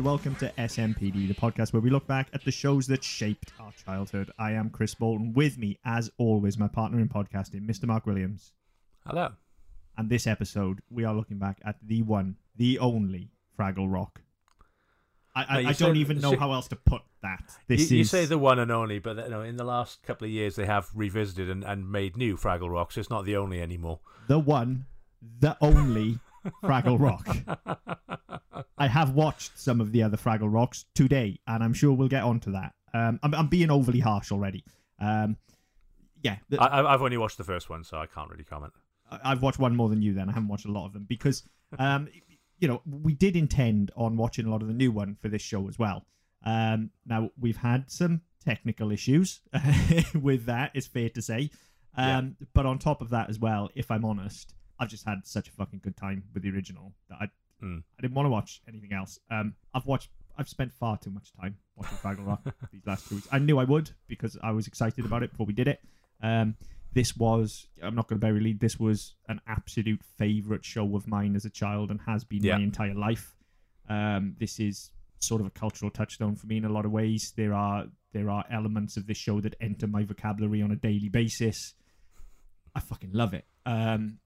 And welcome to SMPD, the podcast where we look back at the shows that shaped our childhood. I am Chris Bolton. With me, as always, my partner in podcasting, Mr. Mark Williams. Hello. And this episode, we are looking back at the one, the only Fraggle Rock. I, I, Now, I don't even know say- how else to put that. You, This you is say the one and only, but you know, in the last couple of years they have revisited and, and made new Fraggle Rocks. It's not the only anymore. the one, the only Fraggle Rock. I have watched some of the other Fraggle Rocks today, and I'm sure we'll get onto that. Um, I'm, I'm being overly harsh already. Um, yeah, the- I, I've only watched the first one, so I can't really comment. I- I've watched one more than you. Then I haven't watched a lot of them because, um, you know, we did intend on watching a lot of the new one for this show as well. Um, now we've had some technical issues with that. It's fair to say. Um, But on top of that as well, if I'm honest, I've just had such a fucking good time with the original that I Mm. I didn't want to watch anything else. Um, I've watched. I've spent far too much time watching Fraggle Rock these last two weeks. I knew I would because I was excited about it before we did it. Um, this was. I'm not going to bury lead. This was an absolute favorite show of mine as a child and has been Yeah. my entire life. Um, this is sort of a cultural touchstone for me in a lot of ways. There are there are elements of this show that enter my vocabulary on a daily basis. I fucking love it. Um,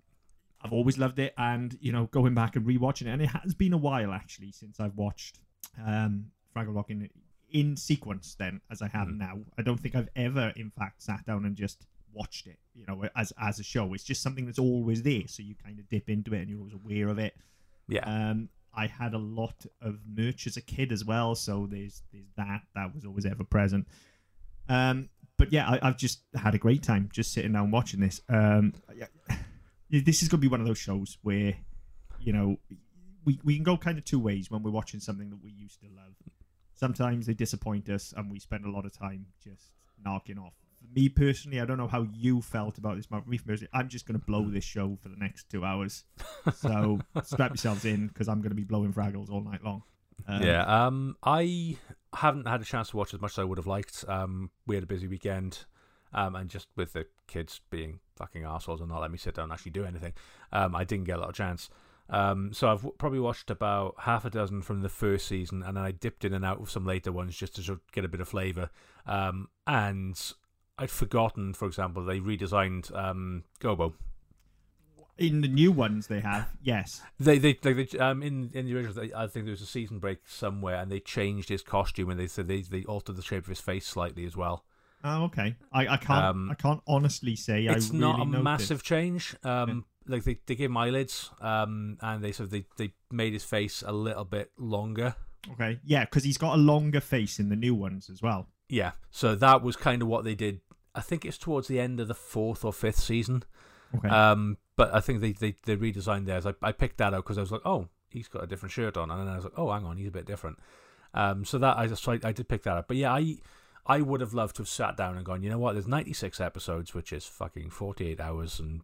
I've always loved it, and you know, going back and rewatching it, and it has been a while actually since I've watched um, Fraggle Rock in in sequence. Then, as I have Mhm. now, I don't think I've ever, in fact, sat down and just watched it. You know, as as a show, it's just something that's always there, so you kind of dip into it, and you're always aware of it. Yeah. Um, I had a lot of merch as a kid as well, so there's there's that that was always ever present. Um, but yeah, I, I've just had a great time just sitting down watching this. Um, yeah, this is going to be one of those shows where you know we we can go kind of two ways when we're watching something that we used to love. Sometimes they disappoint us, and we spend a lot of time just knocking off. For me personally, I don't know how you felt about this. Me personally, I'm just going to blow this show for the next two hours. So strap yourselves in because I'm going to be blowing Fraggles all night long. Um, yeah. Um, I haven't had a chance to watch as much as I would have liked. Um, we had a busy weekend, um, and just with the kids being fucking assholes and not let me sit down and actually do anything, um, I didn't get a lot of chance. Um, so I've w- probably watched about half a dozen from the first season, and then I dipped in and out of some later ones just to sort of get a bit of flavour. Um, and I'd forgotten, for example, they redesigned um, Gobo. In the new ones they have, yes. They, they, they, they um, in in the original, they, I think there was a season break somewhere, and they changed his costume, and they said they they altered the shape of his face slightly as well. Oh, okay. I, I can't Um, I can't honestly say it's I not really a noticed. massive change. Um, like they, they gave him eyelids, um, and they sort of they, they made his face a little bit longer. Okay, yeah, because he's got a longer face in the new ones as well. Yeah, so that was kind of what they did. I think it's towards the end of the fourth or fifth season. Okay, Um, but I think they, they, they redesigned theirs. I, I picked that out because I was like, oh, he's got a different shirt on, and then I was like, oh, hang on, he's a bit different. Um, so that I just I, I did pick that up. But yeah, I I would have loved to have sat down and gone, you know what? There's 96 episodes, which is fucking 48 hours, and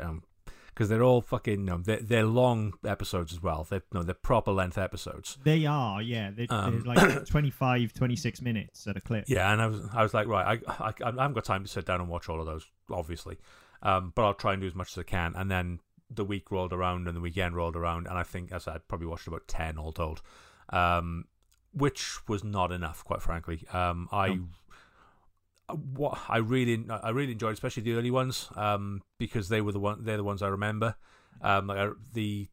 um, because they're all fucking, you know, they're, they're long episodes as well. They're no, they're proper length episodes. they are, yeah, they're, um, they're like 25, 26 minutes at a clip. Yeah, and I was I was like, right, I, I I haven't got time to sit down and watch all of those, obviously, um, but I'll try and do as much as I can. And then the week rolled around and the weekend rolled around, and I think as I probably watched about ten all told, um, which was not enough, quite frankly. Um, I. No. What I really, I really enjoyed, especially the early ones, um, because they were the one, they're the ones I remember. Um, like I, the,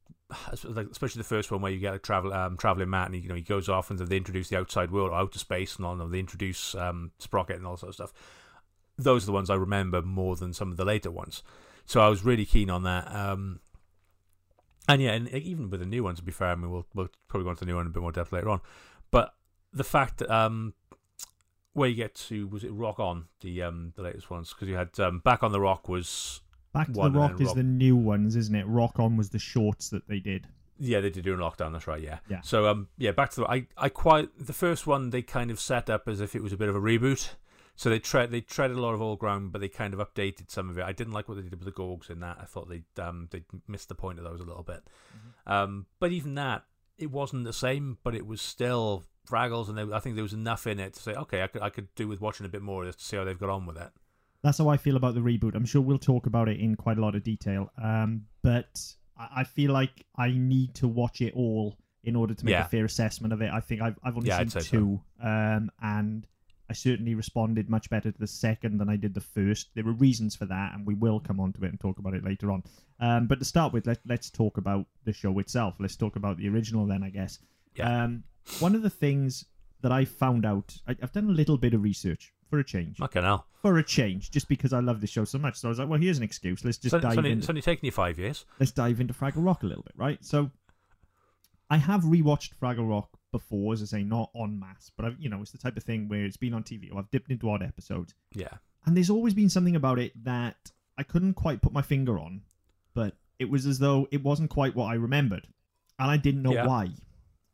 like especially the first one where you get a travel, um, traveling Matt, and he, you know he goes off and they introduce the outside world, outer space, and all. And they introduce um, Sprocket and all that sort of stuff. Those are the ones I remember more than some of the later ones. So I was really keen on that. Um, and yeah, and even with the new ones, to be fair, I mean, we'll, we'll probably go into the new one in a bit more depth later on. The fact that um, where you get to was it Rock On the um the latest ones? Because you had um, Back on the Rock was Back to the Rock is Rock- the new ones, isn't it? Rock On was the shorts that they did. yeah they did do in lockdown that's right yeah. Yeah. so um yeah back to the I I quite the first one they kind of set up as if it was a bit of a reboot. So they tread they treaded a lot of old ground but they kind of updated some of it. I didn't like what they did with the Gorgs in that. I thought they um they missed the point of those a little bit. Um but even that it wasn't the same but it was still Fraggles and they, I think there was enough in it to say okay I could I could do with watching a bit more just to see how they've got on with it That's how I feel about the reboot. I'm sure we'll talk about it in quite a lot of detail. Um, but I I feel like I need to watch it all in order to make Yeah. a fair assessment of it. I think I've I've only Yeah, seen say so. two, um, and I certainly responded much better to the second than I did the first. There were reasons for that, and we will come on to it and talk about it later on. Um, but to start with, let, let's talk about the show itself. Let's talk about the original then, I guess. Yeah. Um, one of the things that I found out, I, I've done a little bit of research for a change. Fucking hell. For a change, just because I love this show so much. So I was like, well, here's an excuse. Let's just It's, dive it's only taken you five years. let's dive into Fraggle Rock a little bit, right? So, I have rewatched Fraggle Rock before, as I say, not en masse, but I've, you know, it's the type of thing where it's been on TV or I've dipped into odd episodes, Yeah. and there's always been something about it that I couldn't quite put my finger on, but it was as though it wasn't quite what I remembered, and I didn't know Yeah. why.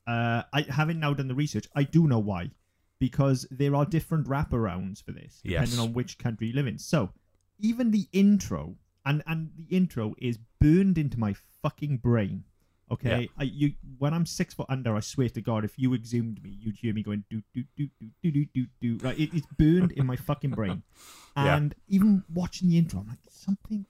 Uh, I having now done the research, I do know why, because there are different wraparounds for this depending Yes. on which country you live in. So, even the intro and and the intro is burned into my fucking brain. Okay. I, you when I'm six foot under, I swear to God, if you exhumed me, you'd hear me going do do do do do do do do. Right, it, it's burned in my fucking brain. Yeah. And even watching the intro, I'm like something,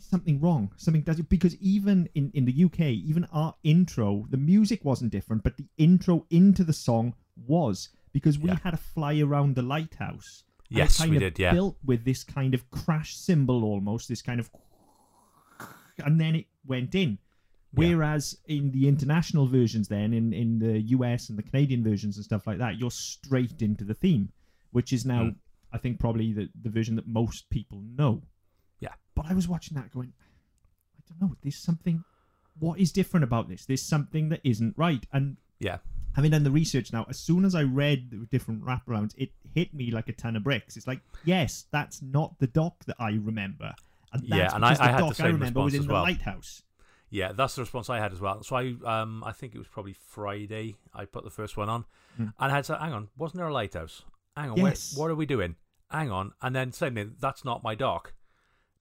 something wrong. Something does it because even in in the UK, even our intro, the music wasn't different, but the intro into the song was because we Yeah. had a fly around the lighthouse. Yes, kind we of did, yeah. Built with this kind of crash cymbal almost, this kind of, and then it went in. Whereas in the international versions, then in in the US and the Canadian versions and stuff like that, you're straight into the theme, which is now, Mm. I think, probably the the version that most people know. But I was watching that going, I don't know. There's something. What is different about this? There's something that isn't right. And Yeah. having done the research now, as soon as I read the different wraparounds, it hit me like a ton of bricks. It's like, yes, that's not the dock that I remember. And Yeah, that's and I- I the had the dock I same remember response as the well. lighthouse. Yeah, that's the response I had as well. So I, um, I think it was probably Friday. I put the first one on, Hmm. and I had to hang on. Wasn't there a lighthouse? Hang on, Yes. wait, what are we doing? Hang on, and then same thing. That's not my dock.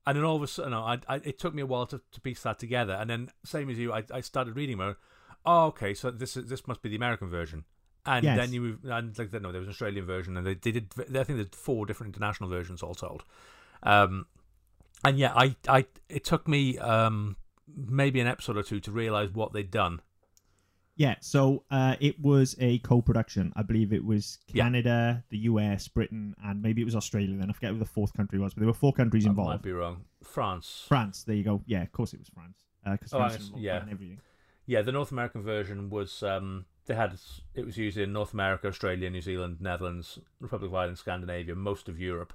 And then all of a sudden, I, I, it took me a while to, to piece that together. And then same as you, I, I started reading. Where, oh, okay, so this is this must be the American version. And Yes. then you move, and like no, there was an Australian version, and they, they did. I think there's four different international versions all told. Um, and yeah, I, I, it took me um maybe an episode or two to realize what they'd done. Yeah, so uh, it was a co-production. I believe it was Yeah. Canada, the US, Britain, and maybe it was Australia. Then I forget who the fourth country was, but there were four countries involved. I involved. might be wrong. France. France. There you go. Yeah, of course it was France. Because Oh, France was yeah. everything. Yeah, the North American version was um they had it was used in North America, Australia, New Zealand, Netherlands, Republic of Ireland, Scandinavia, most of Europe.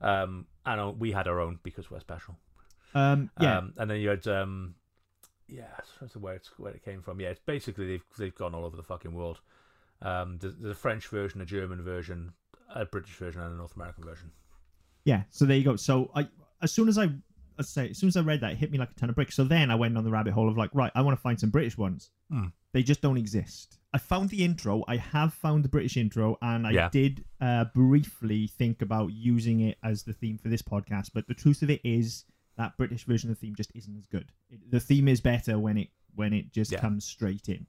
Um, and uh, we had our own because we're special. Um, yeah, Um, and then you had um, yeah, that's where it's where it came from. Yeah, it's basically they've they've gone all over the fucking world. Um, there's, there's a French version, a German version, a British version, and a North American version. yeah. So there you go. So I, as soon as I, I say, as soon as I read that, it hit me like a ton of bricks. So then I went on the rabbit hole of like, right, I want to find some British ones. Hmm. They just don't exist. I found the intro. I have found the British intro, and I Yeah. did uh, briefly think about using it as the theme for this podcast. But the truth of it is that British version of the theme just isn't as good. It, the theme is better when it when it just Yeah. comes straight in.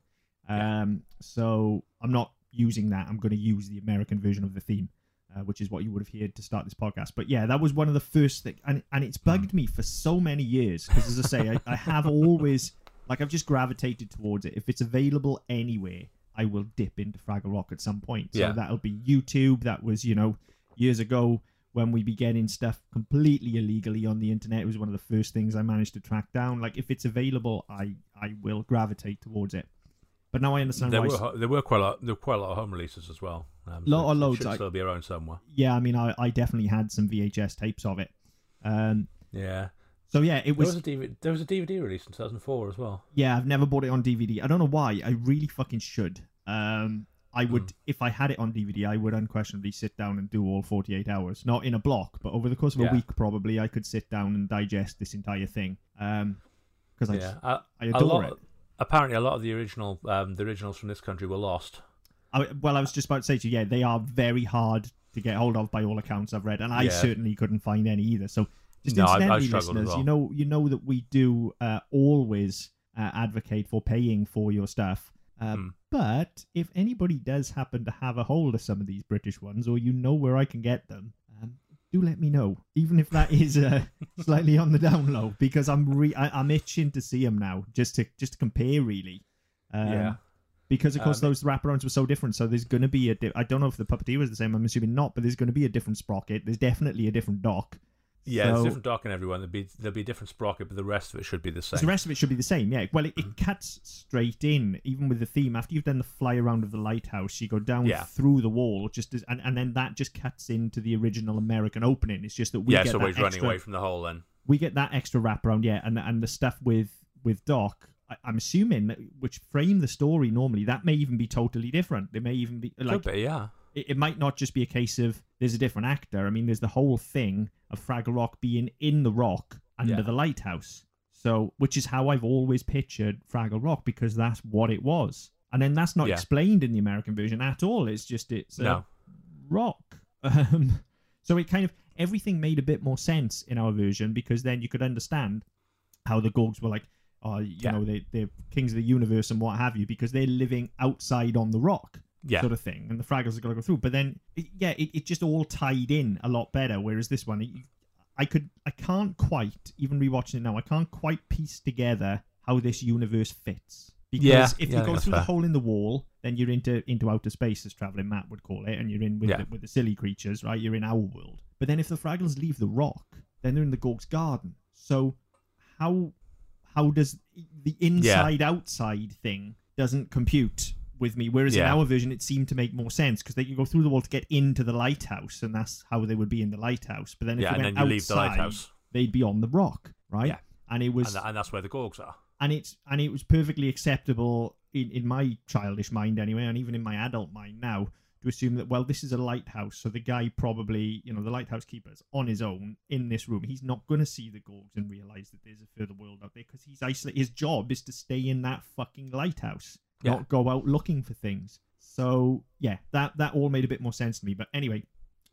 Um, so I'm not using that. I'm going to use the American version of the theme, uh, which is what you would have heard to start this podcast. But yeah, that was one of the first things, and and it's bugged me for so many years because, as I say, I, I have always like I've just gravitated towards it. If it's available anywhere, I will dip into Fraggle Rock at some point. So Yeah. that'll be YouTube. That was you know years ago when we be getting stuff completely illegally on the internet. It was one of the first things I managed to track down. Like if it's available, I I will gravitate towards it. But now I understand There were there were quite a lot, there were quite a lot of home releases as well. Um, Lot so of loads, Should I- still be around somewhere. yeah, I mean, I, I definitely had some VHS tapes of it. Um, Yeah. so yeah, it There was. was a DVD. There was a DVD release in 2004 as well. Yeah, I've never bought it on DVD. I don't know why. I really fucking should. Um, I would, Mm. if I had it on DVD, I would unquestionably sit down and do all 48 hours. Not in a block, but over the course of a week, probably, I could sit down and digest this entire thing. Um, because I, yeah, I a adore it. Apparently, a lot of the original, um, the originals from this country were lost. I, well, I was just about to say to you, yeah, they are very hard to get hold of by all accounts I've read, and I Yeah. certainly couldn't find any either. So, just No, incidentally, as listeners, you know, you know that we do uh, always uh, advocate for paying for your stuff. Uh, Hmm. But if anybody does happen to have a hold of some of these British ones, or you know where I can get them, um, do let me know, even if that is uh, slightly on the down low, because I'm re- I- I'm itching to see them now, just to just to compare, really. Um, Yeah. Because of course Um, those wraparounds were so different, so there's going to be a. Di- I don't know if the puppeteer was the same. I'm assuming not, but there's going to be a different sprocket. There's definitely a different dock. Yeah, So- there's different dock in everyone. There'll be there'll be a different sprocket, but the rest of it should be the same. the rest of it should be the same, yeah. Well, it, it mm-hmm. cuts straight in, even with the theme. After you've done the fly around of the lighthouse, you go down Yeah. through the wall, just as, and, and then that just cuts into the original American opening. It's just that we yeah, get so that he's running away from the hole then. we get that extra wraparound, yeah, and and the stuff with with Doc. I, I'm assuming that which frame the story normally that may even be totally different. They may even be like Could be, yeah. It, it might not just be a case of there's a different actor. I mean, there's the whole thing of Fraggle Rock being in the rock under Yeah. the lighthouse. So, which is how I've always pictured Fraggle Rock because that's what it was. And then that's not Yeah. explained in the American version at all. It's just it's a No. rock. Um, so it kind of everything made a bit more sense in our version because then you could understand how the Gorgs were like, oh, you Yeah. know, they they're kings of the universe and what have you because they're living outside on the rock Yeah. sort of thing, and the Fraggles are going to go through. But then, it, yeah, it, it just all tied in a lot better. Whereas this one, it, I could, I can't quite even rewatching it now. I can't quite piece together how this universe fits. Because Yeah, if yeah, you go through the hole in the wall, then you're into into outer space, as traveling Matt would call it, and you're in with Yeah. the, with the silly creatures, right? You're in our world. But then if the Fraggles leave the rock, then they're in the Gorg's garden. So how how does the inside outside thing doesn't compute with me? Whereas in our version, it seemed to make more sense because they can go through the wall to get into the lighthouse, and that's how they would be in the lighthouse. But then if Yeah, they and went then you leave the outside, lighthouse. they'd be on the rock, right? Yeah. And it was And, and that's where the Gorgs are. and it's and it was perfectly acceptable in, in my childish mind anyway, and even in my adult mind now, to assume that well, this is a lighthouse, so the guy probably, you know, the lighthouse keeper's on his own in this room. He's not going to see the Gorgs and realize that there's a further world out there because he's isolated. His job is to stay in that fucking lighthouse, Yeah. not go out looking for things. So yeah, that that all made a bit more sense to me. But anyway,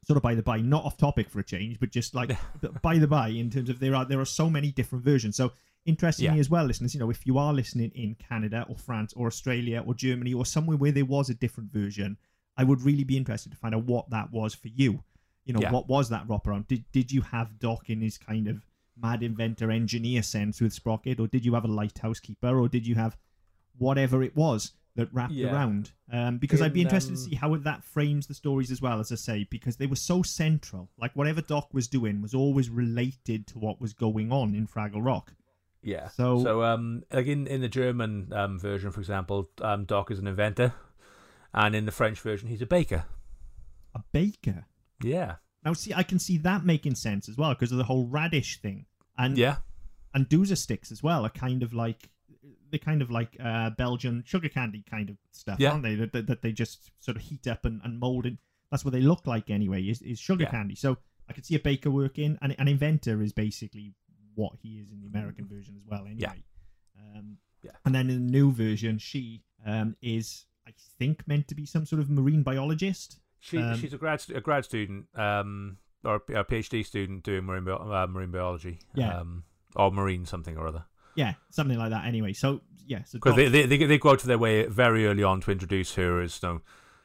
sort of by the by, not off topic for a change, but just like by the by, in terms of there are there are so many different versions. So interestingly Yeah. as well, listeners, you know, if you are listening in Canada or France or Australia or Germany or somewhere where there was a different version, I would really be interested to find out what that was for you. You know, Yeah. what was that wraparound? Did did you have Doc in his kind of mad inventor engineer sense with Sprocket, or did you have a lighthouse keeper, or did you have whatever it was that wrapped Yeah. around? Um, because I'd be interested um, to see how that frames the stories as well, as I say, because they were so central. Like whatever Doc was doing was always related to what was going on in Fraggle Rock. Yeah. So- so um, like in in the German um, version, for example, um, Doc is an inventor, and in the French version, he's a baker. A baker. Yeah. Now, see, I can see that making sense as well because of the whole radish thing, and Yeah. and Doozer sticks as well are kind of like they're kind of like uh, Belgian sugar candy kind of stuff, Yeah. aren't they? That, that, that they just sort of heat up and, and mold in. That's what they look like anyway. Is, is sugar Yeah. candy? So I could see a baker working, and an inventor is basically what he is in the American version as well. Anyway, Yeah. Um, Yeah. And then in the new version, she um, is, I think, meant to be some sort of marine biologist. She Um, she's a grad a grad student um or a PhD student doing marine uh, marine biology. Yeah. Um, or marine something or other. Yeah, something like that. Anyway, so yeah, so Because they, they they go out of their way very early on to introduce her as you know,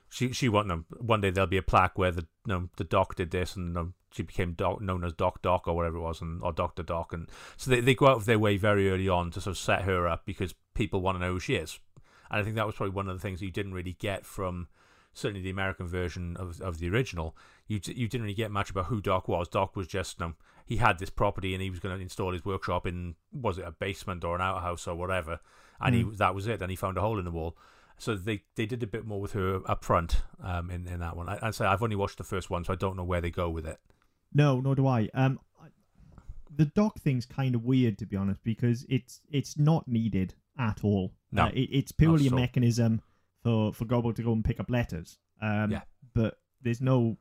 she she want no one day there'll be a plaque where the you know, the doc did this and you know, she became doc, known as Doc Doc or whatever it was and or Doctor Doc and so they they go out of their way very early on to sort of set her up because people want to know who she is and I think that was probably one of the things you didn't really get from certainly the American version of of the original you d- you didn't really get much about who Doc was Doc was just you know, he had this property and he was going to install his workshop in was it a basement or an outhouse or whatever and he that was it and he found a hole in the wall so they, they did a bit more with her up front um, in, in that one. I, I'd say I've only watched the first one, so I don't know where they go with it. No, nor do I. Um, I- the doc thing's kind of weird to be honest because it's it's not needed at all. No, Uh, it, it's purely a mechanism for for Gobo to go and pick up letters. Um, Yeah. but there's no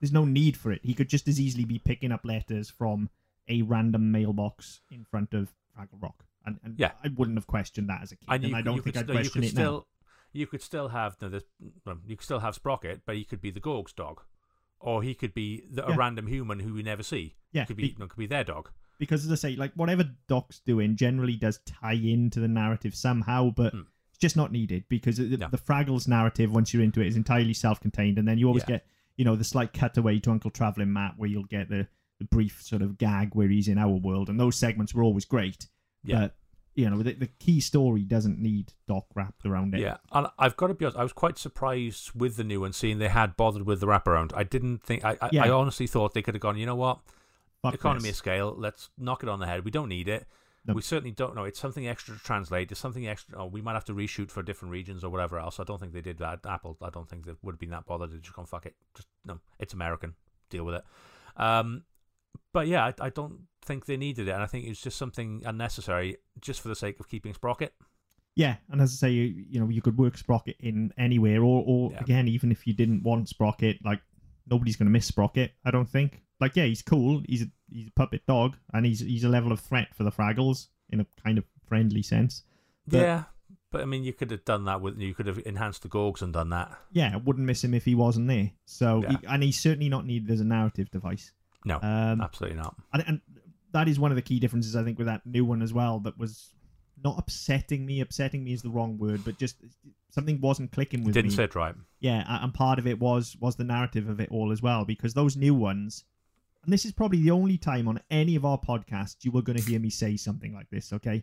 there's no need for it. He could just as easily be picking up letters from a random mailbox in front of Fraggle Rock, and, and Yeah. I wouldn't have questioned that as a kid, and, you, I don't think could I'd question could it still, now. You could still have no, well, you could still have Sprocket, but he could be the Gorg's dog, or he could be the, a random human who we never see. Yeah, could be- be, no, could be their dog. because as I say, like whatever Doc's doing generally does tie into the narrative somehow, but Hmm. Just not needed because the, No. the Fraggles narrative, once you're into it, is entirely self-contained, and then you always Yeah. get, you know, the slight cutaway to Uncle Traveling Matt where you'll get the, the brief sort of gag where he's in our world, and those segments were always great. Yeah. But you know, the, the key story doesn't need Doc wrapped around it. Yeah, and I've got to be honest. I was quite surprised with the new one, seeing they had bothered with the wraparound. I didn't think. I I, Yeah. I honestly thought they could have gone. You know what? Fuck Economy this. of scale. Let's knock it on the head. We don't need it. No. We certainly don't know. It's something extra to translate. It's something extra. Oh, we might have to reshoot for different regions or whatever else. I don't think they did that. Apple. I don't think they would have been that bothered. They just gone fuck it. Just no. It's American. Deal with it. Um, but yeah, I, I don't think they needed it, and I think it's just something unnecessary, just for the sake of keeping Sprocket. Yeah, and as I say, you, you know, you could work Sprocket in anywhere, or, or Yeah. again, even if you didn't want Sprocket, like nobody's going to miss Sprocket. I don't think. Like, yeah, he's cool. He's a, he's a puppet dog, and he's he's a level of threat for the Fraggles in a kind of friendly sense. But- yeah, but I mean, you could have done that with. You could have enhanced the Gorgs and done that. Yeah, I wouldn't miss him if he wasn't there. So, Yeah. he, and he's certainly not needed as a narrative device. No, Um, absolutely not. and, and that is one of the key differences I think with that new one as well. That was not upsetting me. Upsetting me is the wrong word, but just something wasn't clicking with me. Didn't me. sit right. Yeah, and part of it was was the narrative of it all as well, because those new ones, and this is probably the only time on any of our podcasts you were going to hear me say something like this. Okay,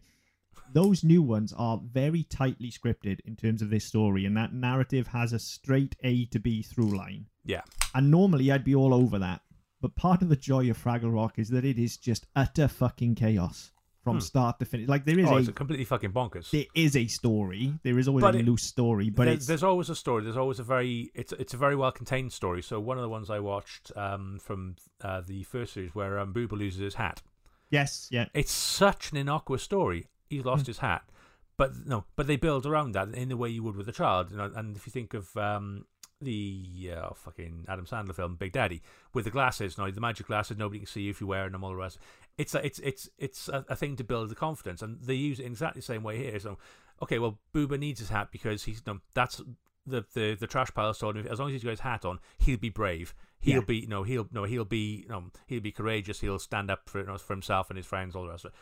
those new ones are very tightly scripted in terms of this story, and that narrative has a straight A to B through line. Yeah. And normally I'd be all over that. But part of the joy of Fraggle Rock is that it is just utter fucking chaos from Hmm. start to finish. Like there is Oh, a it's completely fucking bonkers. there is a story. There is always But a it- loose story, but There- it's there's always a story. There's always a very it's it's a very well contained story. So one of the ones I watched um, from uh, the first series where um, Boober loses his hat. yes, yeah, It's such an innocuous story. He's lost Hmm. his hat, but no, but they build around that in the way you would with a child. You know, and if you think of um, the uh, fucking Adam Sandler film Big Daddy with the glasses, know, the magic glasses, nobody can see you if you're wearing them, all the rest. It's a, it's it's it's a, a thing to build the confidence, and they use it in exactly the same way here. So, okay, well, Boober needs his hat because he's no, that's the the the trash pile told him as long as he's got his hat on, he'll be brave. He'll Yeah. be you know he'll no he'll be you know, he'll be courageous. He'll stand up for you know, for himself and his friends, all the rest of it.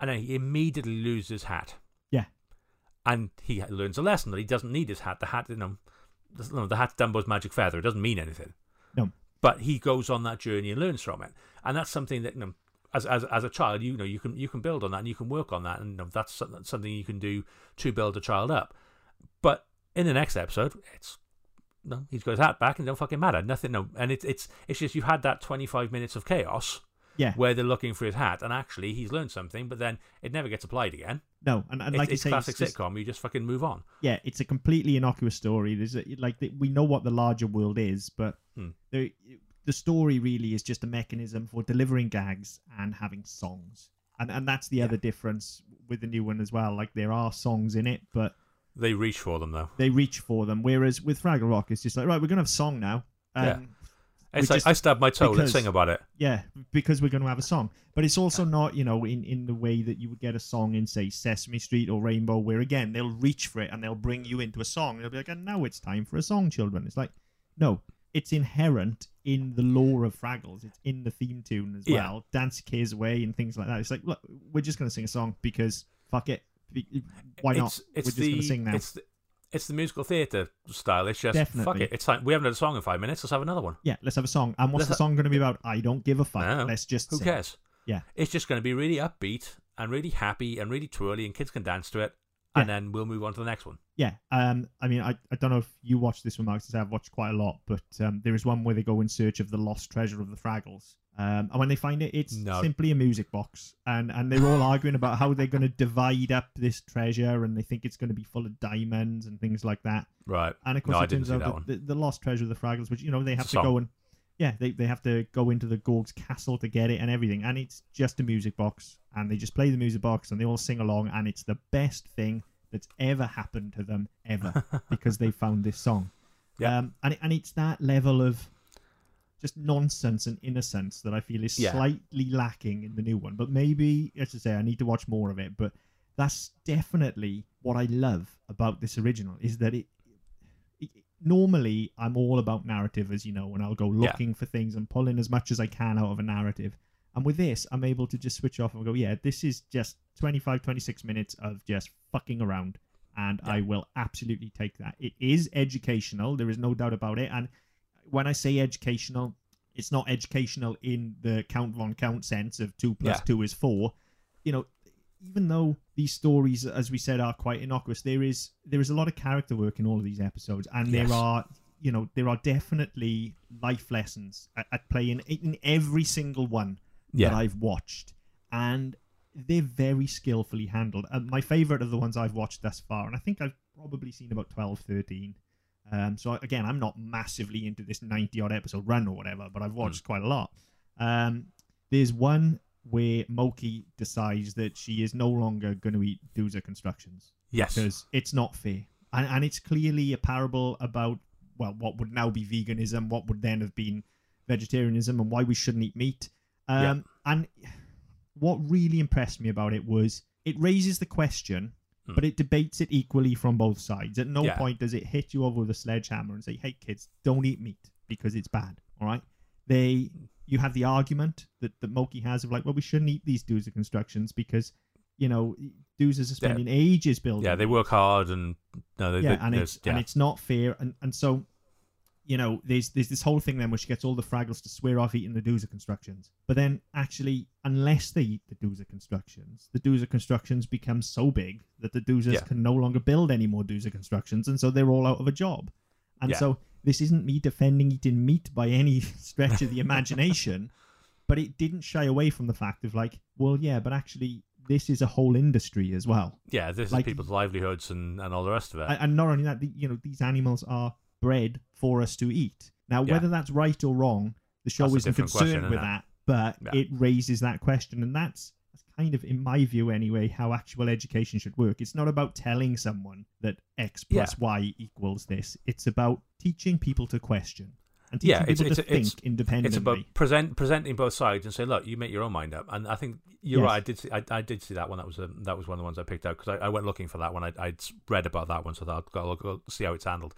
And then he immediately loses his hat. Yeah. And he learns a lesson that he doesn't need his hat. The hat, you know, the- no, the hat's Dumbo's magic feather. It doesn't mean anything. No. But he goes on that journey and learns from it, and that's something that you know, as as as a child, you know, you can you can build on that and you can work on that, and you know, that's something you can do to build a child up. But in the next episode, it's no, he's got his hat back and don't fucking matter. Nothing, no, and it's it's it's just you've had that twenty five minutes of chaos yeah, where they're looking for his hat, and actually he's learned something, but then it never gets applied again. no, and, and It's, like you it's say, classic it's just- sitcom. You just fucking move on. yeah, it's a completely innocuous story. There's a, like we know what the larger world is, but Hmm. the the story really is just a mechanism for delivering gags and having songs, and and that's the Yeah. other difference with the new one as well. Like there are songs in it, but They reach for them though. they reach for them. Whereas with Fraggle Rock, it's just like right, we're gonna have a song now. Um, Yeah. It's like just- I stabbed my toe. Let's sing about it. Yeah, because we're going to have a song. But it's also not, you know, in, in the way that you would get a song in, say, Sesame Street or Rainbow, where again, they'll reach for it and they'll bring you into a song. They'll be like, and now it's time for a song, children. It's like, no, it's inherent in the lore of Fraggles. It's in the theme tune as Yeah. well. Dance Kids Away and things like that. It's like, look, we're just going to sing a song because fuck it. Be- Why not? It's, it's we're just the going to sing now. it's the, it's the musical theatre style. It's just Definitely. fuck it. It's time. We haven't had a song in five minutes. Let's have another one. Yeah, let's have a song. And what's Let's the ha- song going to be about? I don't give a fuck. No. Let's just Who sing. cares? Yeah. It's just going to be really upbeat and really happy and really twirly, and kids can dance to it. And then we'll move on to the next one. Yeah, um, I mean, I, I don't know if you watched this one, Mark. Since I've watched quite a lot, but um, there is one where they go in search of the lost treasure of the Fraggles, um, and when they find it, it's No. simply a music box, and and they're all arguing about how they're going to divide up this treasure, and they think it's going to be full of diamonds and things like that. Right. And of course, No, it turns out that that the, the lost treasure of the Fraggles, which you know they have to go and yeah, they they have to go into the Gorg's castle to get it and everything, and it's just a music box, and they just play the music box, and they all sing along, and it's the best thing that's ever happened to them ever because they found this song. Yeah. Um, and and it's that level of just nonsense and innocence that I feel is Yeah. slightly lacking in the new one. But maybe, as I say, I need to watch more of it. But that's definitely what I love about this original is that it, it normally I'm all about narrative, as you know, and I'll go Yeah. looking for things and pulling as much as I can out of a narrative. And with this, I'm able to just switch off and go, yeah, this is just 25, 26 minutes of just fucking around. And I will absolutely take that. It is educational. There is no doubt about it. And when I say educational, it's not educational in the count von count sense of two plus Yeah. two is four. You know, even though these stories, as we said, are quite innocuous, there is there is a lot of character work in all of these episodes, and Yes. there are you know there are definitely life lessons at, at play in, in every single one that I've watched, and they're very skillfully handled. And my favorite of the ones I've watched thus far, and I think I've probably seen about 12, 13. Um, so again, I'm not massively into this 90 odd episode run or whatever, but I've watched quite a lot. Um, there's one where Mokey decides that she is no longer going to eat Doozer constructions Yes. because it's not fair, and, and it's clearly a parable about well, what would now be veganism, what would then have been vegetarianism, and why we shouldn't eat meat. Um, And what really impressed me about it was it raises the question, Hmm. but it debates it equally from both sides. At no Yeah. point does it hit you over with a sledgehammer and say, "Hey, kids, don't eat meat because it's bad." All right, they you have the argument that that Mokey has of like, well, we shouldn't eat these Doozer constructions because you know Doozers are spending ages building. Yeah, they work hard and no, they, yeah, they, and it's yeah. and it's not fair, and and so, you know, there's there's this whole thing then where she gets all the Fraggles to swear off eating the Doozer constructions, but then actually, unless they eat the Doozer constructions, the Doozer constructions become so big that the Doozers Yeah. can no longer build any more Doozer constructions, and so they're all out of a job, and Yeah. so this isn't me defending eating meat by any stretch of the imagination. But it didn't shy away from the fact of like, well, yeah, but actually, this is a whole industry as well. yeah, this like- is people's livelihoods and, and all the rest of it. And, not only that, you know, these animals are bred for us to eat. Now, Yeah. whether that's right or wrong, the show That's isn't concerned question, with isn't that. But Yeah. it raises that question, and that's that's kind of, in my view, anyway, how actual education should work. It's not about telling someone that X plus Y equals this. It's about teaching people to question and teaching Yeah, it's- people to it's- think it's- independently. It's about present presenting both sides and say, look, you make your own mind up. And I think you're Yes. right. I did see, I, I did see that one. That was a, that was one of the ones I picked out because I, I went looking for that one. I, I'd read about that one, so I thought I'd go, go see how it's handled.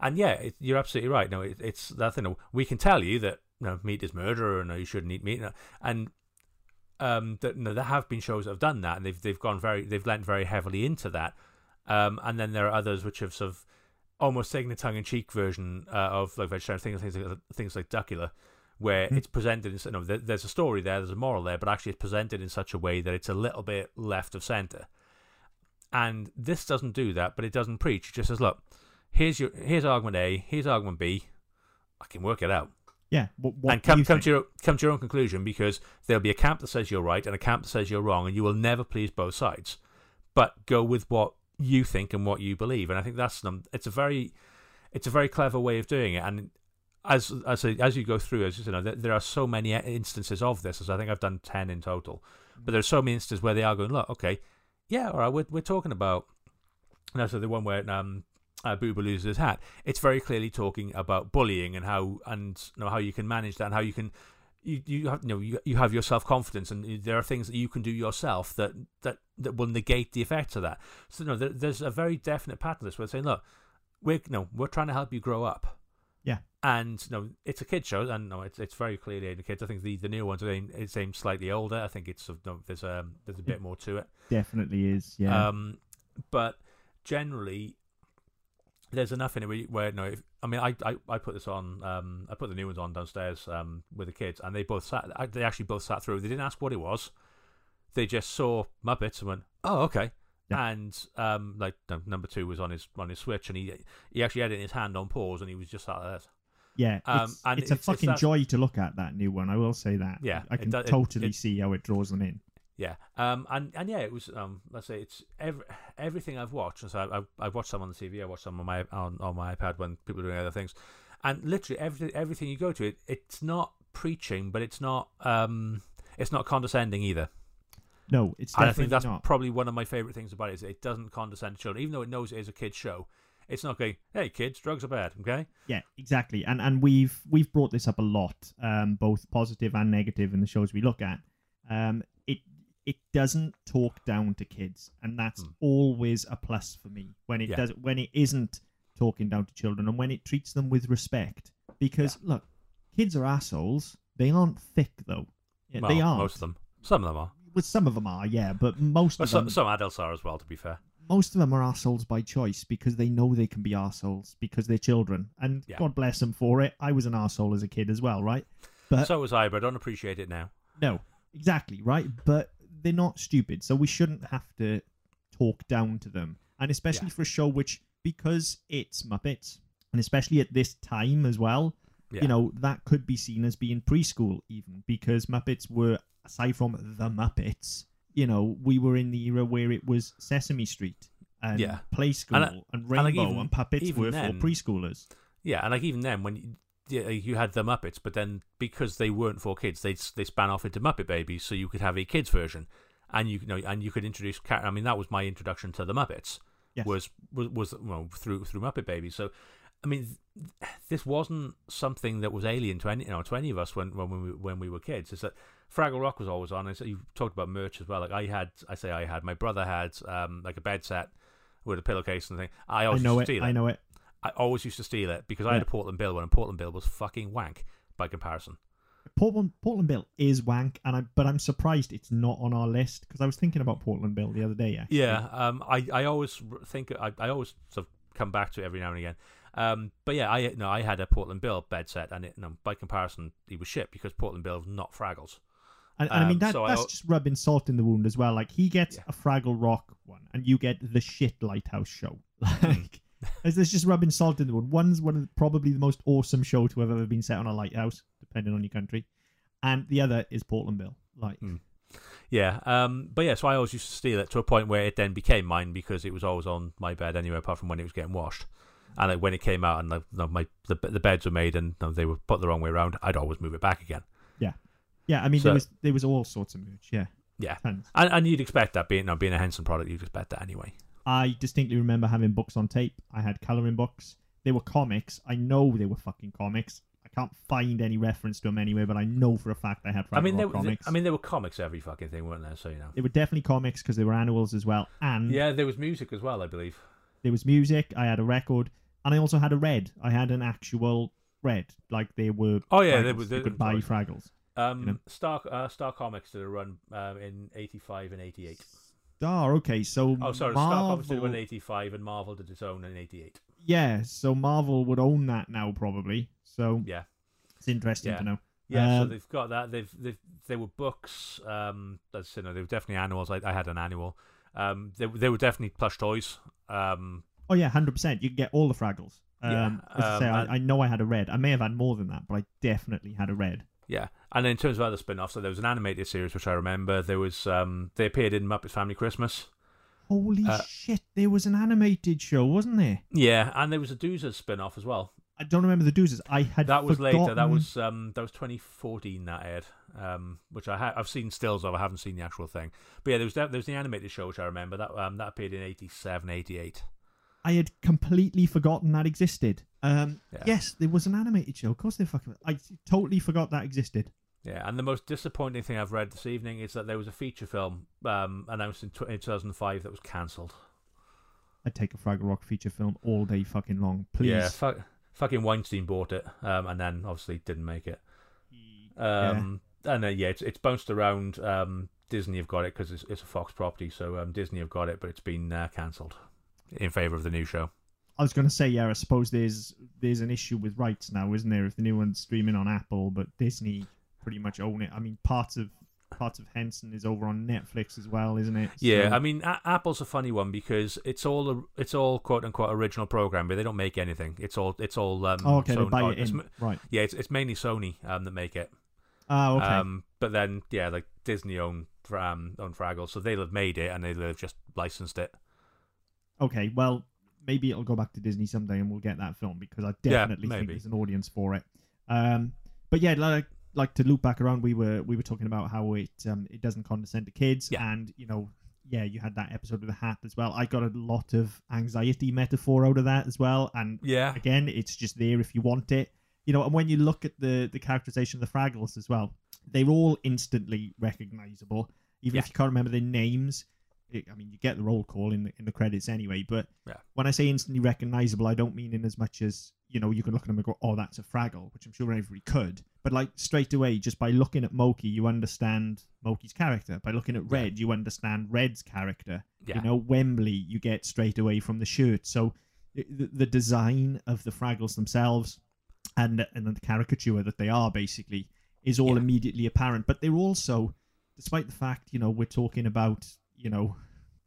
And yeah, it, you're absolutely right. No, it, it's that thing. We can tell you that you know, meat is murder, and no, you shouldn't eat meat, and um, that no, there have been shows that have done that, and they've they've gone very, they've lent very heavily into that. Um, and then there are others which have sort of almost taken a tongue-in-cheek version uh, of like vegetarian things, things like things like Duckula, where Mm. it's presented in you know, there's a story there, there's a moral there, but actually it's presented in such a way that it's a little bit left of center. And this doesn't do that, but it doesn't preach. It just says, look, here's your here's argument A, here's argument B. I can work it out yeah. What, what and come come to your come to your own conclusion because there'll be a camp that says you're right and a camp that says you're wrong, and you will never please both sides. But go with what you think and what you believe, and I think that's. It's a very it's a very clever way of doing it, and as as as you go through, as you know, there, there are so many instances of this. As I think I've done ten in total, but there's so many instances where they are going, look, okay, yeah, all right, we're we're talking about. No, so the one where um, uh, Boober loses his hat. It's very clearly talking about bullying and how and you know how you can manage that and how you can you you have you know you, you have your self confidence and there are things that you can do yourself that that that will negate the effects of that. So no, there, there's a very definite pattern to this. We're saying, look, we're no, we're trying to help you grow up. Yeah. And no, it's a kid show, and no, it's it's very clearly aimed at kids. I think the, the new ones are aimed, it's aimed slightly older. I think it's no, there's um there's a bit more to it. Definitely is. Yeah. Um, but generally, there's enough in it where, where no, if, I mean, I, I I put this on. Um, I put the new ones on downstairs um with the kids, and they both sat. They actually both sat through. They didn't ask what it was. They just saw Muppets and went, "Oh, okay." Yeah. And um, like no, number two was on his on his switch, and he he actually had it in his hand on pause, and he was just sat there. Yeah, Um, it's, and it's a it's- it's fucking that- joy to look at that new one. I will say that. Yeah, I can it- totally it- see how it draws them in. Yeah, um, and and yeah, it was. Um, let's say it's every, everything I've watched. And so I, I, I watched some on the TV. I watched some on my on, on my iPad when people were doing other things, and literally everything everything you go to it, it's not preaching, but it's not um, it's not condescending either. No, it's And I think that's not. probably one of my favorite things about it is it doesn't condescend to children, even though it knows it is a kids show. It's not going, "Hey kids, drugs are bad." Okay, Yeah, exactly. And and we've we've brought this up a lot, um, both positive and negative in the shows we look at. Um, it doesn't talk down to kids, and that's Hmm. always a plus for me when it Yeah. does when it isn't talking down to children and when it treats them with respect. Because look, kids are assholes. They aren't thick though. Yeah, well, they are. most of them. Some of them are, Well, some of them are, yeah, but most but of some, them some adults are as well. To be fair, most of them are assholes by choice because they know they can be assholes because they're children. And Yeah. God bless them for it. I was an asshole as a kid as well, right? But so was I, but I don't appreciate it now. no, exactly, right? But they're not stupid, so we shouldn't have to talk down to them. And especially Yeah. for a show which, because it's Muppets, and especially at this time as well, Yeah. you know, that could be seen as being preschool even because Muppets were, aside from the Muppets, you know, we were in the era where it was Sesame Street and Yeah. Play School And, and, uh, and, like, Rainbow and, Puppets were then- for preschoolers. Yeah, and like even then, when you, yeah, you had the Muppets, but then because they weren't for kids, they they span off into Muppet Babies, so you could have a kids version, and you, know, and you could introduce. I mean, that was my introduction to the Muppets. Yes. Was was was well, through through Muppet Babies. So, I mean, th- this wasn't something that was alien to any you know to any of us when when we when we were kids. It's that Fraggle Rock was always on. And so you talked about merch as well. Like I had, I say I had. My brother had um like a bed set with a pillowcase and thing. I I always know used it. I know it. I always used to steal it because I had a Portland Bill one, and Portland Bill was fucking wank by comparison. Portland Portland Bill is wank, and I but I'm surprised it's not on our list because I was thinking about Portland Bill the other day. Actually. Yeah, um, I, I always think I, I always sort of come back to it every now and again. Um, but yeah, I no, I had a Portland Bill bed set, and it, no, by comparison, he was shit because Portland Bill was not Fraggles. And, and I mean Um, that so that's al- just rubbing salt in the wound as well. Like he gets Yeah. a Fraggle Rock one, and you get the shit Lighthouse show. Hmm. Like it's it's just rubbing salt in the wound. One's one of the, probably the most awesome show to have ever been set on a lighthouse, depending on your country, and the other is Portland Bill. Like Hmm. Yeah, um, but yeah, so I always used to steal it to a point where it then became mine because it was always on my bed anyway, apart from when it was getting washed. And like, when it came out and like, my the, the beds were made and they were put the wrong way around, I'd always move it back again. yeah, yeah. I mean So- there was there was all sorts of merch. Yeah, Yeah, tons. and, and you'd expect that being no, being a Henson product, you'd expect that anyway. I distinctly remember having books on tape. I had coloring books. They were comics. I know they were fucking comics. I can't find any reference to them anywhere, but I know for a fact I had I mean, there, comics. I mean, there were comics every fucking thing, weren't there? So you know. they were definitely comics because they were annuals as well, and Yeah, there was music as well, I believe. there was music. I had a record, and I also had a red. I had an actual red, like they were. Oh, yeah, Fraggles. there was- you could buy. Fraggles. Um, You know. Star uh, Star Comics did a run um, in '85 and '88. Oh, okay. So Oh, sorry, Star Comics did Marvel, in '85 and Marvel did its own in '88. yeah. So Marvel would own that now, probably. So Yeah. it's interesting Yeah. to know. Yeah, so Um, they've got that. They've they've there were books. Um, that's you know they were definitely annuals. I, I had an annual. Um, they they were definitely plush toys. Um, Oh yeah, hundred percent. You can get all the Fraggles. Um, Yeah, as I say, um, I, I know I had a red. I may have had more than that, but I definitely had a red. Yeah, and then in terms of other spin-offs, so there was an animated series which I remember. There was um, they appeared in Muppets Family Christmas. Holy Uh, shit! There was an animated show, wasn't there? Yeah, and there was a Doozers spin-off as well. I don't remember the doozes. I had that was later. That was um that was 2014 that aired. Um, which I ha- I've seen stills of. I haven't seen the actual thing. But yeah, there was that, there was the animated show which I remember that um that appeared in 87, 88. I had completely forgotten that existed. Um, Yeah. yes, there was an animated show. Of course, they fucking. I totally forgot that existed. Yeah, and the most disappointing thing I've read this evening is that there was a feature film um announced in, tw- in 2005 that was cancelled. I'd take a Fraggle Rock feature film all day fucking long, please. Yeah, fu- fucking Weinstein bought it, um, and then obviously didn't make it. Um, and uh, yeah, it's it's bounced around. Um, Disney have got it because it's, it's a Fox property, so um, Disney have got it, but it's been uh, cancelled in favor of the new show. I was going to say, yeah, I suppose there's there's an issue with rights now, isn't there? If the new one's streaming on Apple, but Disney pretty much own it. I mean, parts of parts of Henson is over on Netflix as well, isn't it? Yeah, So- I mean, a- Apple's a funny one because it's all it's all quote unquote original program, but they don't make anything. It's all it's all um, oh, okay, Sony- buy it in. right. yeah, it's it's mainly Sony um, that make it. Oh, okay. Um, but then yeah, like Disney own um, own Fraggle, so they'll have made it and they'll have just licensed it. Okay, well, maybe it'll go back to Disney someday, and we'll get that film because I Yeah, definitely think there's an audience for it. Um, but yeah, like like to loop back around, we were we were talking about how it um it doesn't condescend to kids, Yeah. and you know. Yeah, you had that episode with the hat as well. I got a lot of anxiety metaphor out of that as well, and Yeah, again it's just there if you want it you know and when you look at the the characterization of the fraggles as well they're all instantly recognizable even if you can't remember their names it, i mean you get the roll call in the, in the credits anyway but Yeah. when i say instantly recognizable i don't mean in as much as you know you can look at them and go oh that's a fraggle which i'm sure everybody could but like straight away just by looking at mokey you understand mokey's character by looking at red you understand red's character yeah, you know, Wembley, you get straight away from the shirt. So the, the design of the Fraggles themselves and and the caricature that they are basically is all Yeah. immediately apparent. But they're also despite the fact you know we're talking about you know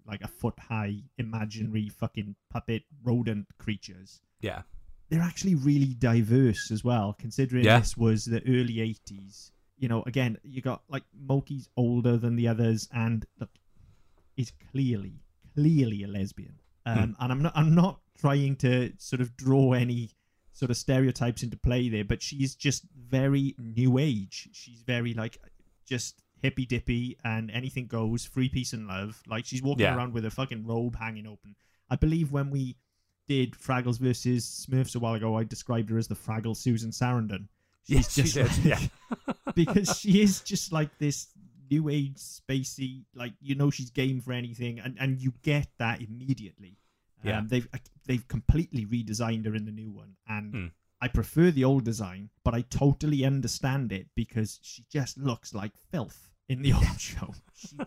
like a foot high imaginary fucking puppet rodent creatures, Yeah. they're actually really diverse as well. Considering Yeah. this was the early '80s, you know, again you got like Mokey's older than the others, and look, is clearly clearly a lesbian. Um, and I'm not I'm not trying to sort of draw any sort of stereotypes into play there, but she's just very new age. She's very like just hippy dippy and anything goes, free peace and love. Like she's walking Yeah. around with her fucking robe hanging open. I believe when we did Fraggles versus Smurfs a while ago, I described her as the Fraggle Susan Sarandon. She's Yes, you did, like- yeah. because she is just like this new age spacey like you know she's game for anything and and you get that immediately Yeah. um, they've they've completely redesigned her in the new one and Hmm. I prefer the old design but i totally understand it because she just looks like filth in the old show. She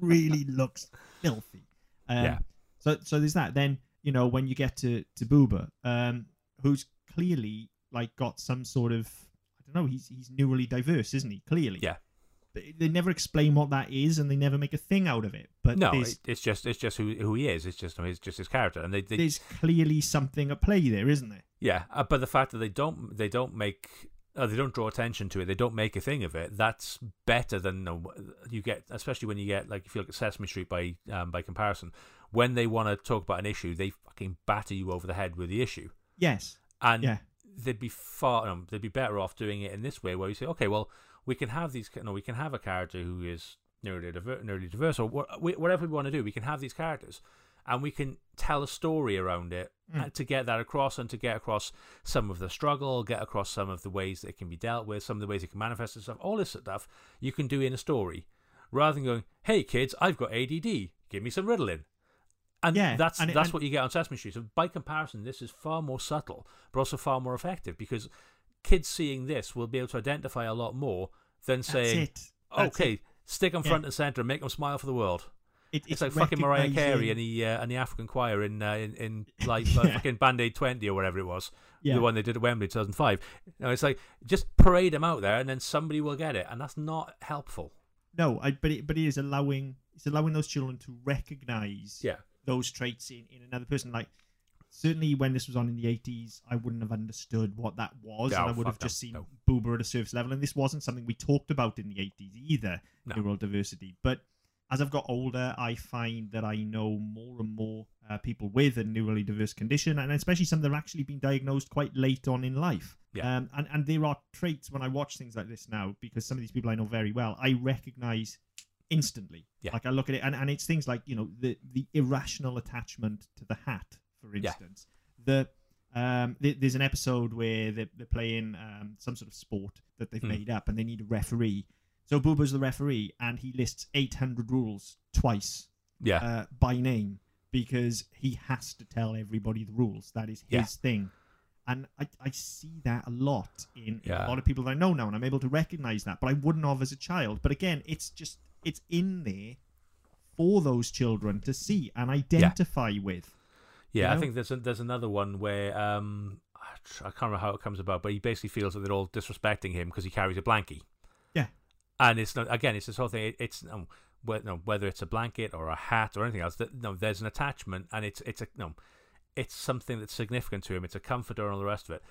really looks filthy. Um, Yeah. so so there's that. Then you know when you get to to Boober um who's clearly like got some sort of i don't know he's he's neurally diverse isn't he? Clearly. Yeah. but they never explain what that is and they never make a thing out of it but No, it, it's just it's just who who he is. It's just it's just his character, and they, they there's clearly something at play there isn't there yeah. Uh, but the fact that they don't they don't make uh, they don't draw attention to it, they don't make a thing of it. That's better than uh, you get, especially when you get like if you look at Sesame Street by um, by comparison. When they want to talk about an issue, they fucking batter you over the head with the issue, yes and yeah they'd be far um, they'd be better off doing it in this way where you say okay well we can have these no we can have a character who is diverse, neurally diverse or we- whatever we want to do we can have these characters and we can tell a story around it Mm. to get that across and to get across some of the struggle get across some of the ways that it can be dealt with some of the ways it can manifest itself all this stuff you can do in a story rather than going hey kids I've got ADD give me some Ritalin and Yeah, that's and it- that's and- what you get on Sesame Street. So by comparison, this is far more subtle, but also far more effective because kids seeing this will be able to identify a lot more than saying, "Okay, it. stick them Yeah. front and center and make them smile for the world." It- It's, like fucking Mariah Carey and the uh, and the African choir in uh, in, in like uh, Yeah. fucking Band Aid Twenty or whatever it was, yeah. the one they did at Wembley 2005. You know, it's like just parade them out there and then somebody will get it, and that's not helpful. no I, but it, but it is allowing it's allowing those children to recognize Yeah, those traits in, in another person. Like certainly when this was on in the eighties, I wouldn't have understood what that was, No, and I would have no, just seen no. Boober at a surface level. And this wasn't something we talked about in the eighties either, No. neural diversity. But as I've got older, I find that I know more and more uh, people with a neurally diverse condition, and especially some that have actually been diagnosed quite late on in life. Yeah. Um, and, and there are traits when I watch things like this now, because some of these people I know very well, I recognize instantly. Yeah. Like I look at it, and, and it's things like, you know, the, the irrational attachment to the hat, for instance. Yeah. The um, th- there's an episode where they're, they're playing um, some sort of sport that they've Hmm. made up, and they need a referee. So Boober's the referee, and he lists 800 rules twice yeah, uh, by name because he has to tell everybody the rules. That is his Yeah. thing. And I, I see that a lot in, Yeah. a lot of people that I know now, and I'm able to recognize that, but I wouldn't have as a child. But again, it's just, it's in there for those children to see and identify with. Yeah, You I think there's a, there's another one where um I can't remember how it comes about, but he basically feels that they're all disrespecting him because he carries a blankie. And it's not again, it's this whole thing. It, it's um, whether, no, whether it's a blanket or a hat or anything else. That no, there's an attachment, and it's it's a no, it's something that's significant to him. It's a comforter and all the rest of it.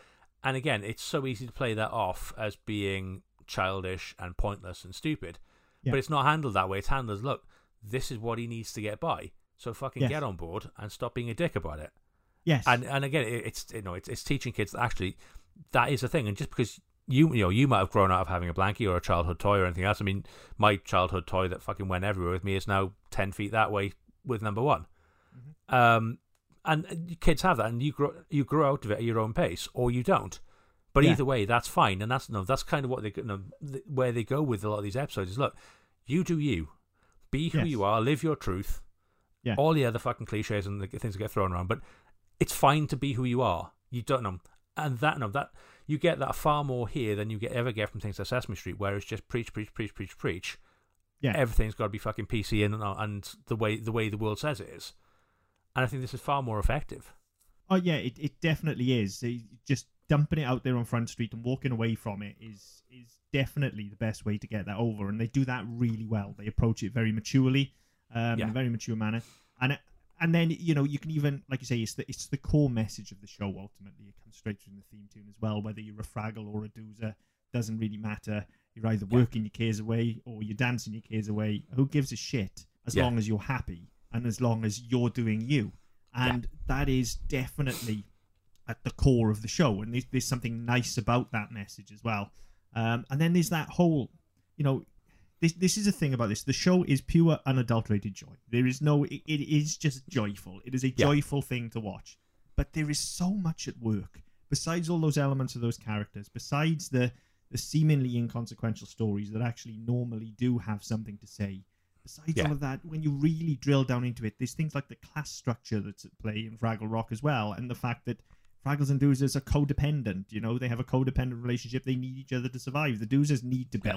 And again, it's so easy to play that off as being childish and pointless and stupid, Yeah. but it's not handled that way. It's handled as look, this is what he needs to get by. So fucking Yes. get on board and stop being a dick about it. Yes. And and again, it, it's you know it's, it's teaching kids that actually that is a thing. And just because you you know you might have grown out of having a blankie or a childhood toy or anything else. I mean, my childhood toy that fucking went everywhere with me is now ten feet that way with number one. Mm-hmm. Um, and kids have that, and you grow you grow out of it at your own pace, or you don't. But Yeah. either way, that's fine, and that's no, that's kind of what they you know, where they go with a lot of these episodes. Is look, you do you, be who Yes. you are, live your truth. Yeah. All the other fucking cliches and the things that get thrown around, but it's fine to be who you are. You don't know, and that no, that you get that far more here than you get ever get from things like Sesame Street, where it's just preach, preach, preach, preach, preach. Yeah. everything's got to be fucking PC and and the way the way the world says it is. And I think this is far more effective. Oh yeah, it, it definitely is. It just dumping it out there on Front Street and walking away from it is is definitely the best way to get that over, and they do that really well. They approach it very maturely, um, in a very mature manner, and it- and then you know you can even like you say it's the it's the core message of the show. Ultimately, it comes straight from the theme tune as well. Whether you're a Fraggle or a Doozer doesn't really matter. You're either Yeah. working your cares away or you're dancing your cares away. Who gives a shit as Yeah. long as you're happy and as long as you're doing you? And that is definitely at the core of the show. And there's, there's something nice about that message as well. Um, and then there's that whole, you know, this this is the thing about this. The show is pure, unadulterated joy. There is no. It, it is just joyful. It is a Yeah. joyful thing to watch. But there is so much at work. Besides all those elements of those characters, besides the the seemingly inconsequential stories that actually normally do have something to say. Besides Yeah. all of that, when you really drill down into it, there's things like the class structure that's at play in Fraggle Rock as well, and the fact that Fraggles and Doozers are codependent. You know, they have a codependent relationship. They need each other to survive. The Doozers need to Yeah.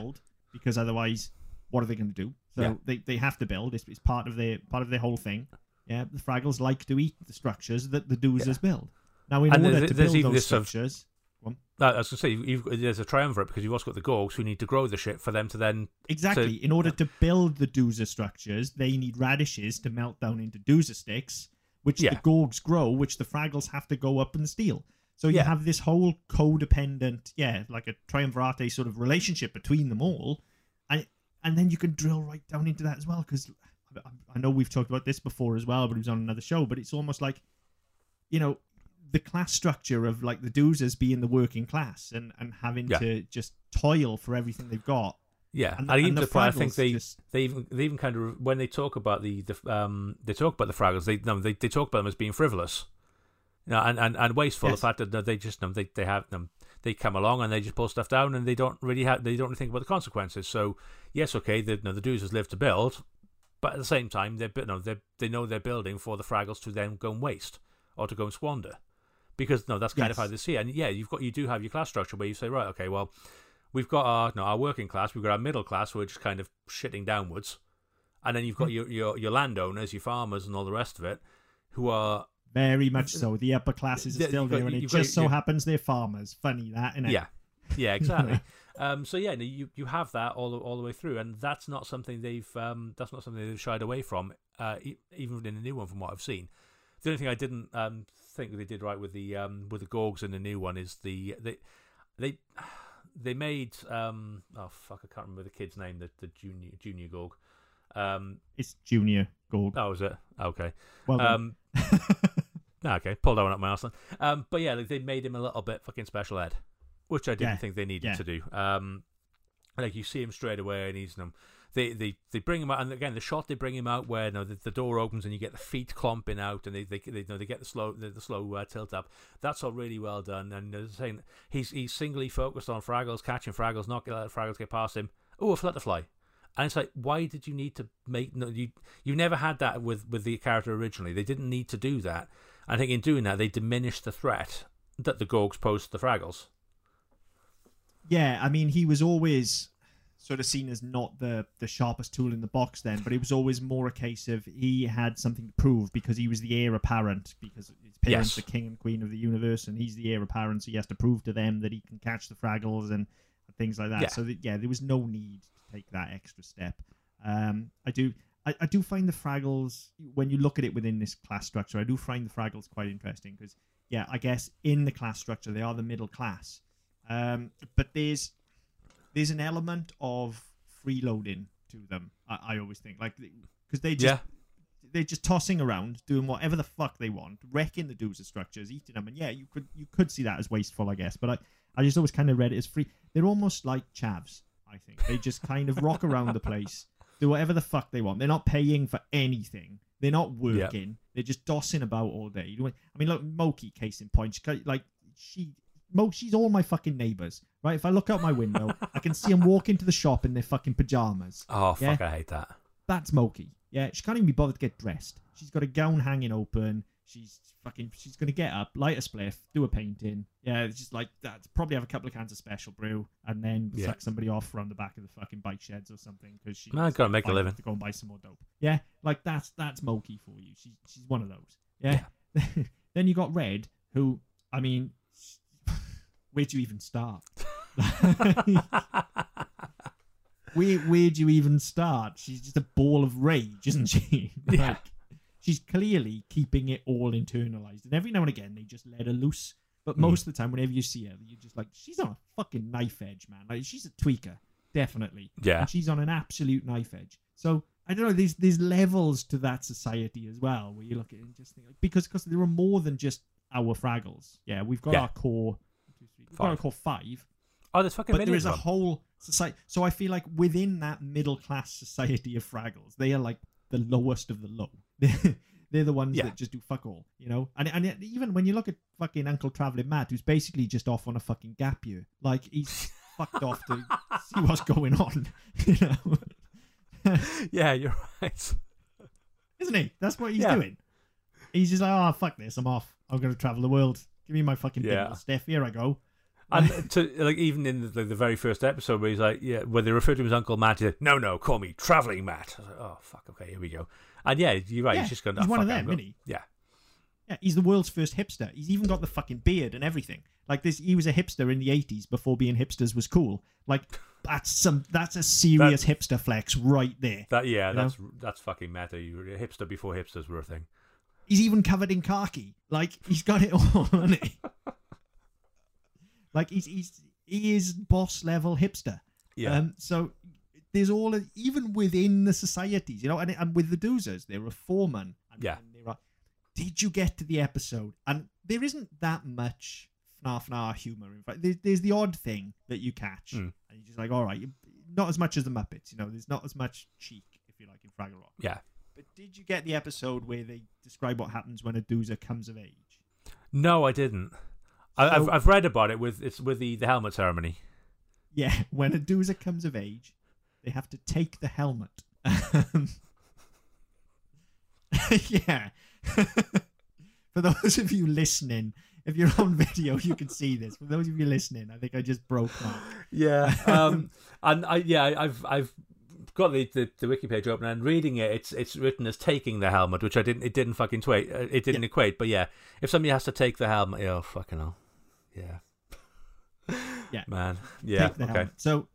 Because otherwise, what are they going to do? So Yeah. they, they have to build. It's, it's part of their part of their whole thing. Yeah, the Fraggles like to eat the structures that the Doozers build. Now, in And order to build those this sort of- structures, Uh, I was going to say, there's a triumvirate because you've also got the Gorgs who need to grow the shit for them to then. Exactly. So- in order to build the doozer structures, they need radishes to melt down into doozer sticks, which Yeah. the Gorgs grow, which the Fraggles have to go up and steal. So you have this whole codependent, yeah, like a triumvirate sort of relationship between them all, and and then you can drill right down into that as well because I know we've talked about this before as well, but it was on another show. But it's almost like, you know, the class structure of like the doozers being the working class and and having Yeah. to just toil for everything they've got. Yeah, And the- even and to the the I think they just- they even they even kind of when they talk about the, the um they talk about the Fraggles they no they, they talk about them as being frivolous, you know, and, and, and wasteful. Yes. The fact that they just um, they they have them they come along and they just pull stuff down and they don't really have they don't really think about the consequences. So yes, okay, the no, the doozers live to build, but at the same time they no they they know they're building for the Fraggles to then go and waste or to go and squander, because no that's kind of how they see it. And yeah, you've got you do have your class structure where you say right okay well we've got our no, our working class, we've got our middle class are just kind of shitting downwards, and then you've got your, your your landowners, your farmers, and all the rest of it, who are Very much so. The upper classes are still got- there, and it you've got- just so happens they're farmers. Funny that, innit? yeah, yeah, exactly. um, so yeah, you you have that all the, all the way through, and that's not something they've um, that's not something they've shied away from, uh, even in the new one, from what I've seen. The only thing I didn't um, think they did right with the um, with the Gorgs in the new one is the they they they made um, oh fuck I can't remember the kid's name the the junior junior Gorg. Um, It's Junior Gorg. Oh, was it? Okay. well. Um, no, okay. Pull that one up my arse. Um, but yeah, like, they made him a little bit fucking special ed, which I didn't Yeah, think they needed yeah. to do. Um, like you see him straight away, and he's um, they they they bring him out, and again the shot they bring him out where you know, the, the door opens and you get the feet clomping out, and they they they, you know, they get the slow the, the slow uh, tilt up. That's all really well done, and they're saying he's he's singly focused on Fraggles, catching Fraggles, not letting Fraggles get past him. Oh, a flutterfly. And it's like, why did you need to make? No, you you never had that with with the character originally. They didn't need to do that. I think in doing that, they diminished the threat that the Gorgs posed to the Fraggles. yeah, I mean, he was always sort of seen as not the the sharpest tool in the box then, but it was always more a case of he had something to prove because he was the heir apparent because his parents Yes. the king and queen of the universe, and he's the heir apparent, so he has to prove to them that he can catch the Fraggles and things like that. Yeah. So that, yeah, there was no need to take that extra step. Um, I do. I, I do find the Fraggles when you look at it within this class structure. I do find the Fraggles quite interesting because, yeah, I guess in the class structure they are the middle class, um, but there's there's an element of freeloading to them. I, I always think like because they just Yeah, they're just tossing around, doing whatever the fuck they want, wrecking the doozer structures, eating them, and yeah, you could you could see that as wasteful, I guess. But I I just always kind of read it as free. They're almost like chavs. I think they just kind of rock around the place, do whatever the fuck they want. They're not paying for anything. They're not working. They're just dossing about all day. I mean, look, Mokey, case in point, she, like she. Mo, she's all my fucking neighbors, right? If I look out my window, I can see them walk into the shop in their fucking pajamas Oh Yeah. fuck! I hate that. that's Mokey. Yeah, she can't even be bothered to get dressed. She's got a gown hanging open. She's fucking. She's gonna get up, light a spliff, do a painting. Yeah, it's just like that. Probably have a couple of cans of special brew, and then Yeah. suck somebody off from the back of the fucking bike sheds or something because she. No, gotta make a living. to go and buy some more dope. Yeah, like that's that's Mokey for you. She's she's one of those. Yeah. then you got Red, who I mean, where do you even start? where where do you even start? She's just a ball of rage, isn't she? Yeah. She's clearly keeping it all internalized, and every now and again they just let her loose. But Mm. most of the time, whenever you see her, you're just like, she's on a fucking knife edge, man. Like she's a tweaker, definitely. Yeah. And she's on an absolute knife edge. So I don't know. There's there's levels to that society as well, where you look at it and just think like, because because there are more than just our Fraggles. Yeah, we've got Yeah. our core. one, two, three, We've got our core Five. five, Oh, there's fucking but there is a whole society. So I feel like within that middle class society of Fraggles, they are like the lowest of the low. They're, they're the ones Yeah. that just do fuck all, you know. And and even when you look at fucking Uncle Traveling Matt, who's basically just off on a fucking gap year, like he's fucked off to see what's going on, you know. Yeah, you're right. Isn't he? That's what he's Yeah. doing. He's just like, oh fuck this, I'm off. I'm gonna travel the world. Give me my fucking Yeah. Steph. Here I go. And to like even in the, the very first episode where he's like, yeah, where they refer to him as Uncle Matt, he's like, no, no, call me Traveling Matt. I was like, oh fuck, okay, here we go. And yeah, you're right. Yeah, he's just going. he's oh, one of them, isn't he? Yeah, Yeah, he's the world's first hipster. He's even got the fucking beard and everything. Like this, he was a hipster in the '80s before being hipsters was cool. Like that's some that's a serious hipster flex right there. that yeah, You know? that's that's fucking meta. Hipster before hipsters were a thing. He's even covered in khaki. Like he's got it all, hasn't he? Like he's he's he is boss level hipster. Yeah, Um, so there's all even within the societies, you know, and, and with the doozers, they're a foreman. And, Yeah. and are, did you get to the episode? And there isn't that much fnar fnar humor. In fact, there's, there's the odd thing that you catch, Mm. and you're just like, all right, not as much as the Muppets, you know. There's not as much cheek, if you like, in Fraggle Rock. yeah. But did you get the episode where they describe what happens when a doozer comes of age? No, I didn't. I, I've So- I've read about it with it's with the the helmet ceremony. Yeah, when a doozer comes of age, they have to take the helmet. Yeah. For those of you listening, if you're on video, you can see this. For those of you listening, I think I just broke Mark. Yeah, um, and I yeah I've I've got the, the the wiki page open and reading it. It's it's written as taking the helmet, which I didn't it didn't fucking twait uh, it didn't equate. But yeah, if somebody has to take the helmet, oh fucking hell, yeah, Yeah. man, yeah, okay. helmet. So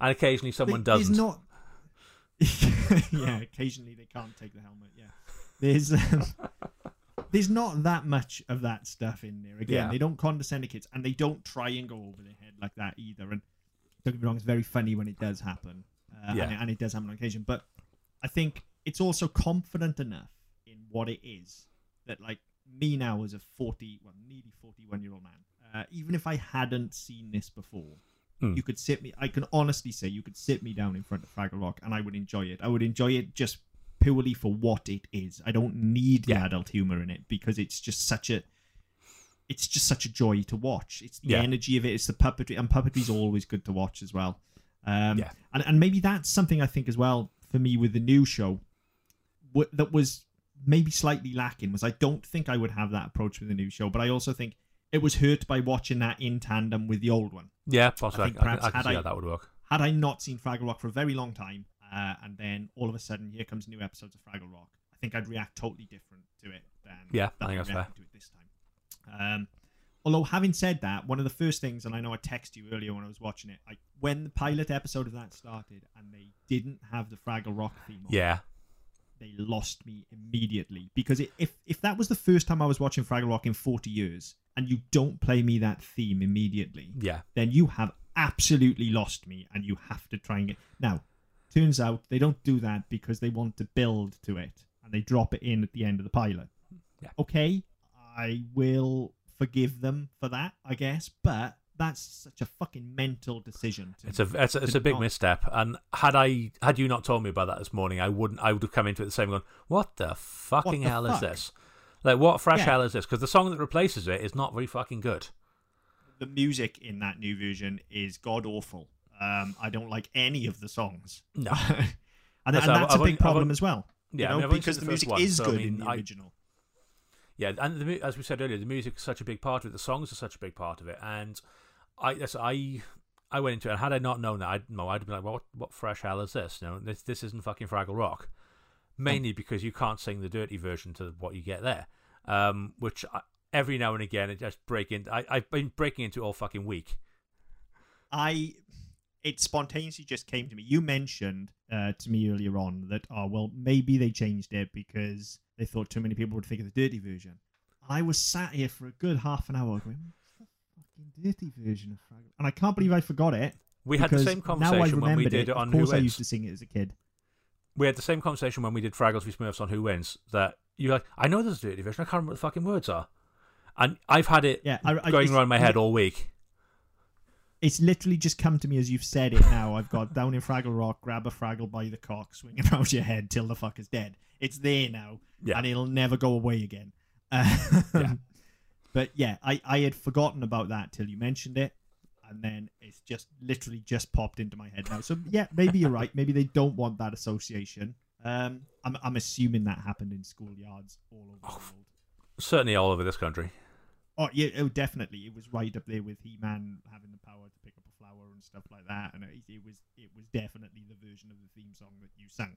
And occasionally someone there- doesn't. Not. yeah, occasionally they can't take the helmet. Yeah, there's um, there's not that much of that stuff in there. Again, Yeah. they don't condescend to kids, and they don't try and go over their head like that either. And don't get me wrong, it's very funny when it does happen, uh, Yeah. and, it, and it does happen on occasion. But I think it's also confident enough in what it is that, like me now as a forty, well, nearly forty-one year old man, uh, even if I hadn't seen this before, Hmm. you could sit me. I can honestly say you could sit me down in front of Fraggle Rock, and I would enjoy it. I would enjoy it just purely for what it is. I don't need the adult humor in it because it's just such a. It's just such a joy to watch. It's the Yeah. energy of it. It's the puppetry, and puppetry's always good to watch as well. Um, Yeah. and and maybe that's something I think as well for me with the new show, that was maybe slightly lacking was I don't think I would have that approach with the new show, but I also think it was hurt by watching that in tandem with the old one yeah, possibly. I, think I, can- perhaps I can had see I- how that would work. had I not seen Fraggle Rock for a very long time, uh, and then all of a sudden here comes new episodes of Fraggle Rock, I think I'd react totally different to it than Yeah, I think that's fair. to it this time. Um, although having said that, one of the first things, and I know I texted you earlier when I was watching it, I, when the pilot episode of that started and they didn't have the Fraggle Rock theme, on, Yeah, they lost me immediately. Because it, if if that was the first time I was watching Fraggle Rock in forty years, and you don't play me that theme immediately, yeah, then you have absolutely lost me and you have to try and get now turns out they don't do that because they want to build to it and they drop it in at the end of the pilot. Yeah. okay i will forgive them for that i guess but that's such a fucking mental decision to it's a it's a, it's a big not- misstep. And had I had you not told me about that this morning, I wouldn't. I would have come into it the same, going, "What the fucking the hell is this? Like, what fresh Yeah. hell is this?" Because the song that replaces it is not very fucking good. the music in that new version is god awful um i don't like any of the songs No. and, and that's I've- a I've big problem I've as well Yeah, you know, I've only because the the music one, is so, I good mean, in the I- original Yeah, and the, as we said earlier, the music is such a big part of it. The songs are such a big part of it, and I, yes, I, I went into it. And had I not known that, I'd no, I'd be like, what, what fresh hell is this? You know, this, this isn't fucking Fraggle Rock. Mainly because you can't sing the dirty version to what you get there, um, which I, every now and again, it just break in. I, I've been breaking into all fucking week. I it spontaneously just came to me. You mentioned uh, to me earlier on that oh well maybe they changed it because they thought too many people would think of the dirty version. I was sat here for a good half an hour going, "What's the fucking dirty version of Fraggle?" And I can't believe I forgot it. We had the same conversation when we did it. on Of Who course, I Wins. used to sing it as a kid. We had the same conversation when we did Fraggles v Smurfs on Who Wins. That you're like, I know there's a dirty version. I can't remember what the fucking words are. And I've had it Yeah, I, I, going it's- around my head all week. It's literally just come to me as you've said it now. I've got down in Fraggle Rock, grab a Fraggle by the cock, swing it around your head till the fucker's dead. It's there now, Yeah. and it'll never go away again. Um, Yeah. But yeah, I, I had forgotten about that till you mentioned it, and then it's just literally just popped into my head now. So yeah, maybe you're right. Maybe they don't want that association. Um, I'm I'm assuming that happened in schoolyards all over the world. Certainly all over this country. Oh yeah, oh, definitely. It was right up there with He-Man having the power to pick up a flower and stuff like that, and it, it was it was definitely the version of the theme song that you sang.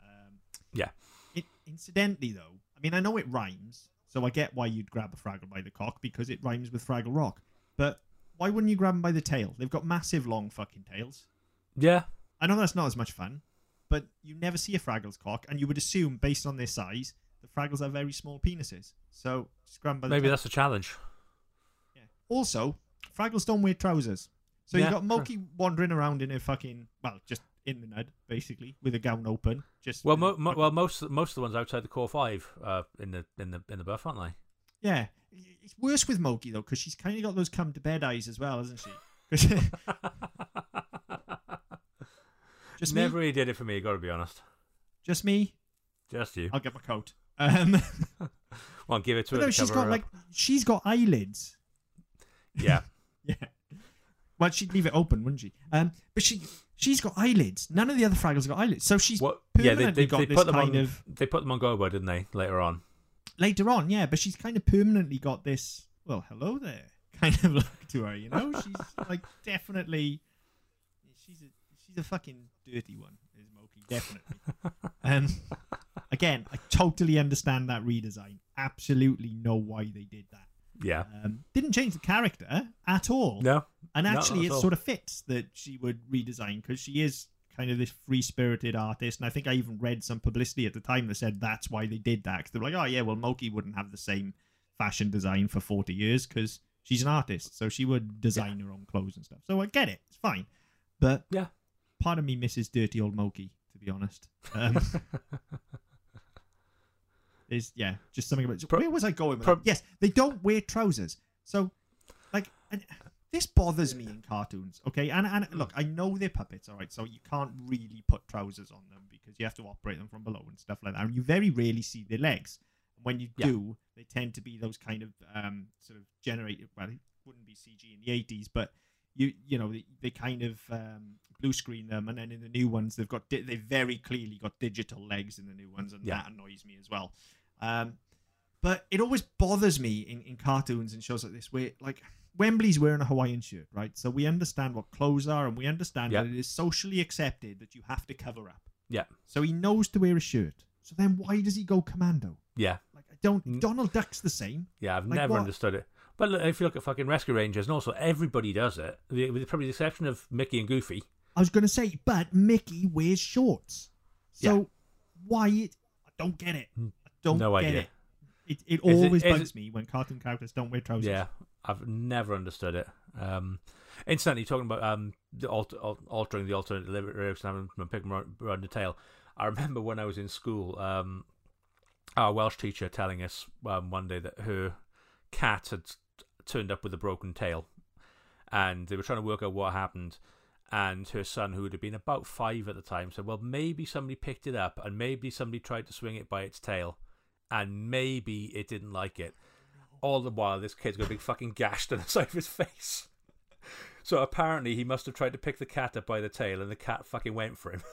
Um, Yeah. It, incidentally, though, I mean, I know it rhymes, so I get why you'd grab a Fraggle by the cock because it rhymes with Fraggle Rock. But why wouldn't you grab them by the tail? They've got massive, long fucking tails. Yeah. I know that's not as much fun, but you never see a Fraggle's cock, and you would assume, based on their size, the Fraggles have very small penises. So just grab by the Maybe tail. that's a challenge. Yeah. Also, Fraggles don't wear trousers. So Yeah, you got. Mokey wandering around in a fucking well, just in the nud, basically, with a gown open. Just Well, mo- mo- well, most most of the ones outside the core five uh, in the in the in the buff, aren't they? yeah. It's worse with Mokey though, because she's kind of got those come to bed eyes as well, hasn't she? just Never me. really did it for me. Got to be honest. Just me. Just you. I'll get my coat. Um, Well, give it to her. no, to she's got like up. she's got eyelids. yeah. Yeah. Well, she'd leave it open, wouldn't she? Um, but she she's got eyelids. None of the other Fraggles got eyelids. So she's What? Yeah, they, permanently they, got they this put them kind on. of They put them on Gobo, didn't they? Later on. later on, yeah, but she's kind of permanently got this. Well, hello there, kind of look to her. You know, she's like definitely. She's a she's a fucking dirty one, is Mokey definitely. um, again, I totally understand that redesign. Absolutely know why they did that. Yeah. Um, didn't change the character at all. No. And actually, it all. sort of fits that she would redesign because she is kind of this free spirited artist. And I think I even read some publicity at the time that said that's why they did that. they were like, oh, yeah, well, Mokey wouldn't have the same fashion design for 40 years because she's an artist. So she would design her own clothes and stuff. So I get it. It's fine. But Yeah. part of me misses dirty old Mokey, to be honest. Um, is yeah, just something about. Pro- where was I going with pro- that? Yes, they don't wear trousers. So, like, and this bothers me in cartoons. Okay, and and look, I know they're puppets, all right. So you can't really put trousers on them because you have to operate them from below and stuff like that. And you very rarely see their legs. And when you Yeah. do, they tend to be those kind of um sort of generated. Well, it wouldn't be CG in the eighties, but you you know they, they kind of um, blue screen them, and then in the new ones they've got di- they very clearly got digital legs in the new ones, and Yeah. that annoys me as well. Um, but it always bothers me in, in cartoons and shows like this where like Wembley's wearing a Hawaiian shirt, right? So we understand what clothes are, and we understand Yeah. that it is socially accepted that you have to cover up. Yeah. So he knows to wear a shirt. So then why does he go commando? Yeah. Like I don't. Donald Duck's the same. Yeah. I've Like never what? understood it. But look, if you look at fucking Rescue Rangers, and also everybody does it, with with probably the exception of Mickey and Goofy. I was going to say, but Mickey wears shorts. So Yeah. why it? I don't get it. Don't No get idea. it. It, it Is it- always is bugs me when cartoon characters don't wear trousers. Yeah, I've never understood it. Um, incidentally, talking about um, the alter, altering the alternate lyrics and having them pick them around, around the tail. I remember when I was in school, um, our Welsh teacher telling us um, one day that her cat had turned up with a broken tail, and they were trying to work out what happened. And her son, who would have been about five at the time, said, "Well, maybe somebody picked it up, and maybe somebody tried to swing it by its tail, and maybe it didn't like it." all the while this kid's got a big fucking gash on the side of his face. So apparently he must have tried to pick the cat up by the tail and the cat fucking went for him.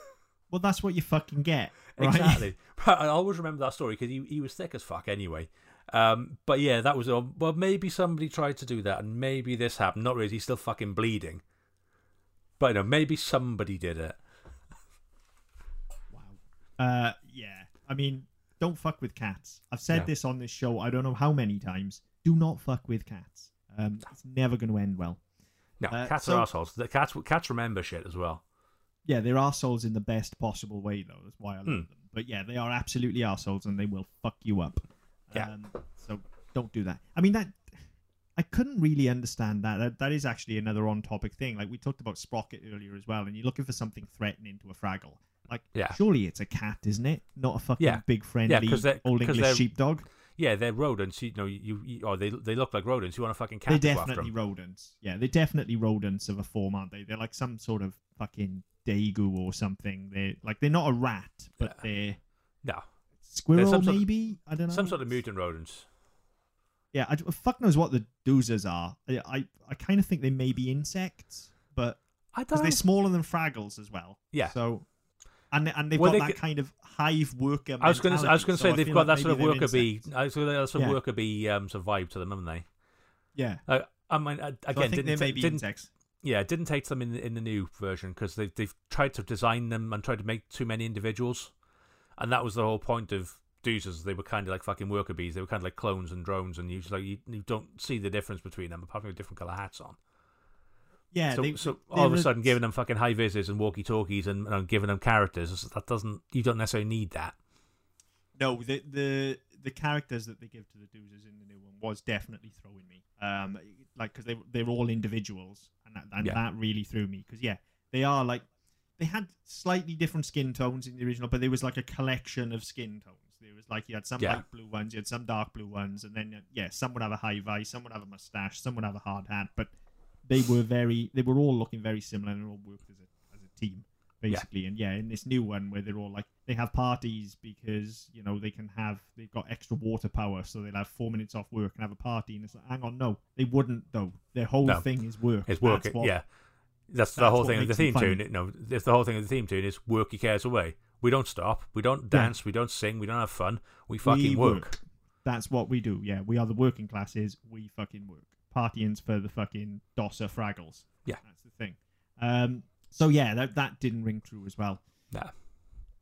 Well, that's what you fucking get. Right? exactly. But I always remember that story because he, he was thick as fuck anyway. Um, but yeah, that was, well, maybe somebody tried to do that and maybe this happened. Not really, he's still fucking bleeding. But you know, maybe somebody did it. Wow. Uh, yeah. I mean, don't fuck with cats. I've said No. this on this show. I don't know how many times. do not fuck with cats. Um, it's never going to end well. No, Uh, cats so- are assholes. The cats cats remember shit as well. Yeah, they're arseholes in the best possible way, though. That's why I love Hmm. them. But yeah, they are absolutely assholes and they will fuck you up. Yeah. Um, so don't do that. I mean that. I couldn't really understand that. that. That is actually another on-topic thing. Like we talked about Sprocket earlier as well, and you're looking for something threatening to a Fraggle. Like, Yeah. surely it's a cat, isn't it? Not a fucking Yeah. big friendly 'cause they're- old 'cause English they're- sheepdog. Yeah, they're rodents. You know, you, you or they they look like rodents. You want a fucking cat They're go after definitely them. rodents. Yeah, they're definitely rodents of a form, aren't they? They're like some sort of fucking degu or something. They're like they're not a rat, but Yeah. they're No, squirrel some sort of- maybe. I don't know. some sort of mutant rodents. Yeah, I, fuck knows what the doozers are. I I, I kind of think they may be insects, but I because don't they're smaller than Fraggles as well. Yeah. So. And, and they've Well, got they that kind of hive worker. I was going to I was going to say I they've got like that sort of worker bee. I was going to that sort of Yeah. worker bee um, sort of vibe to them, haven't they? Yeah. Uh, I mean, uh, So I again, didn't, may didn't insects. yeah, it didn't take them in the, in the new version because they've they've tried to design them and tried to make too many individuals, and that was the whole point of Doozers. They were kind of like fucking worker bees. They were kind of like clones and drones, and you just like you, you don't see the difference between them apart from different color hats on. Yeah. so they, so they- all of a sudden, giving them fucking high vises and walkie talkies and, and giving them characters that doesn't you don't necessarily need that. No, the the the characters that they give to the doozers in the new one was definitely throwing me. Um, like because they they're all individuals, and that, and Yeah. that really threw me. Because yeah, they are like they had slightly different skin tones in the original, but there was like a collection of skin tones. There was like you had some Yeah. light blue ones, you had some dark blue ones, and then uh, yeah, some would have a high vis, some would have a mustache, some would have a hard hat, but they were very they were all looking very similar and they all worked as a as a team basically. And yeah, in this new one where they're all like they have parties because you know they can have they've got extra water power, so they'll have four minutes off work and have a party. And it's like, hang on, no, they wouldn't though. Their whole No. thing is work. It's That's working, what- yeah. That's the whole thing of the theme tune. No, it's the whole thing of the theme tune is work your cares away. We don't stop. We don't dance. We don't sing. We don't have fun. We fucking we work. That's what we do. Yeah, we are the working classes. We fucking work. Partying's for the fucking dosser fraggles. Yeah. that's the thing. Um, so yeah, that that didn't ring true as well. Nah.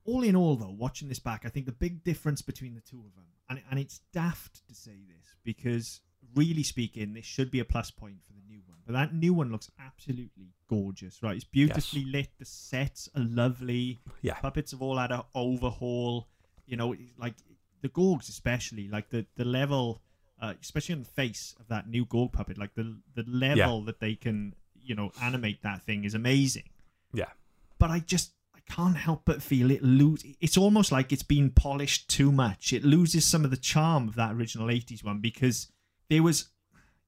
all in all, though, watching this back, I think the big difference between the two of them, and and it's daft to say this because really speaking, this should be a plus point for the new one. But that new one looks absolutely gorgeous, right? It's beautifully lit. The sets are lovely. Yeah. puppets have all had an overhaul. You know, like the Gorgs, especially like the the level, uh, especially on the face of that new Gorg puppet, like the the level that they can you know animate that thing is amazing Yeah. but I just I can't help but feel it lose. It's almost like it's been polished too much. It loses some of the charm of that original '80s one because there was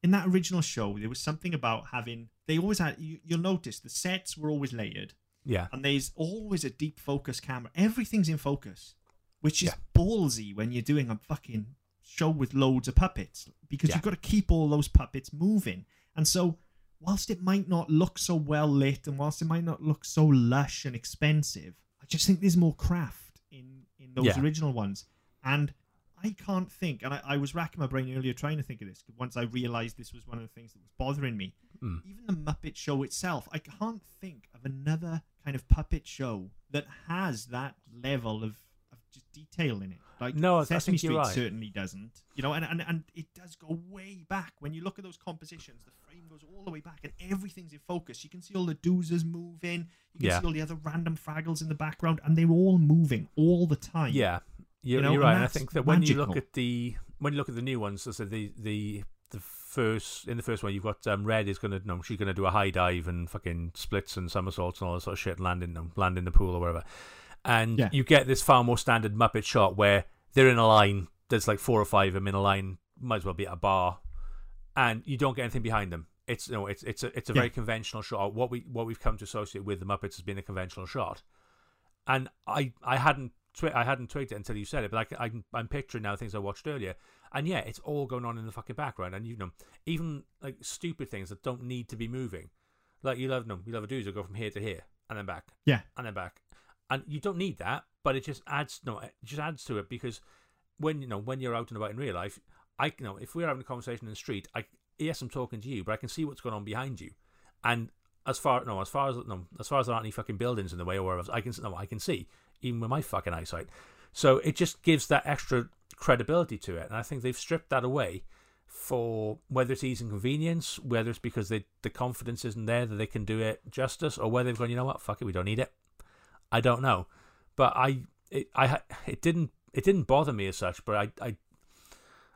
in that original show there was something about having. They always had. You, you'll notice the sets were always layered, Yeah. and there's always a deep focus camera. Everything's in focus, which is Yeah. ballsy when you're doing a fucking show with loads of puppets because Yeah. you've got to keep all those puppets moving. And so, whilst it might not look so well lit and whilst it might not look so lush and expensive, I just think there's more craft in in those Yeah. original ones. And I can't think, and I, I was racking my brain earlier trying to think of this once I realised this was one of the things that was bothering me. Mm. Even the Muppet Show itself, I can't think of another kind of puppet show that has that level of, of just detail in it. Like No, Sesame Street right. certainly doesn't. You know, and, and and it does go way back. When you look at those compositions, the frame goes all the way back and everything's in focus. You can see all the doozers moving. You can Yeah. see all the other random fraggles in the background, and they're all moving all the time. Yeah, you're, You know, you're right. And I think that when you look at the when you look at the new ones, so the the the first in the first one, you've got um, Red is gonna no, she's gonna do a high dive and fucking splits and somersaults and all that sort of shit, and land in them, land in the pool or whatever. And Yeah. you get this far more standard Muppet shot where they're in a line. There's like four or five of them in a line. Might as well be at a bar, and you don't get anything behind them. It's no, it's it's a it's a Yeah. very conventional shot. What we what we've come to associate with the Muppets has been a conventional shot, and I I hadn't twi- I hadn't twigged it until you said it, but I, I I'm picturing now things I watched earlier, and yeah, it's all going on in the fucking background, and you know even like stupid things that don't need to be moving, like you love no you love a doozer go from here to here and then back Yeah. and then back, and you don't need that, but it just adds no it just adds to it because when you know when you're out and about in real life, I you know if we're having a conversation in the street, I yes I'm talking to you, but I can see what's going on behind you, and as far no as far as no as far as there aren't any fucking buildings in the way or wherever I can no I can see even with my fucking eyesight. So it just gives that extra credibility to it, and I think they've stripped that away for whether it's ease and convenience, whether it's because they, the confidence isn't there that they can do it justice, or whether they've gone, you know what, fuck it, we don't need it. I don't know, but I it I it didn't it didn't bother me as such, but I I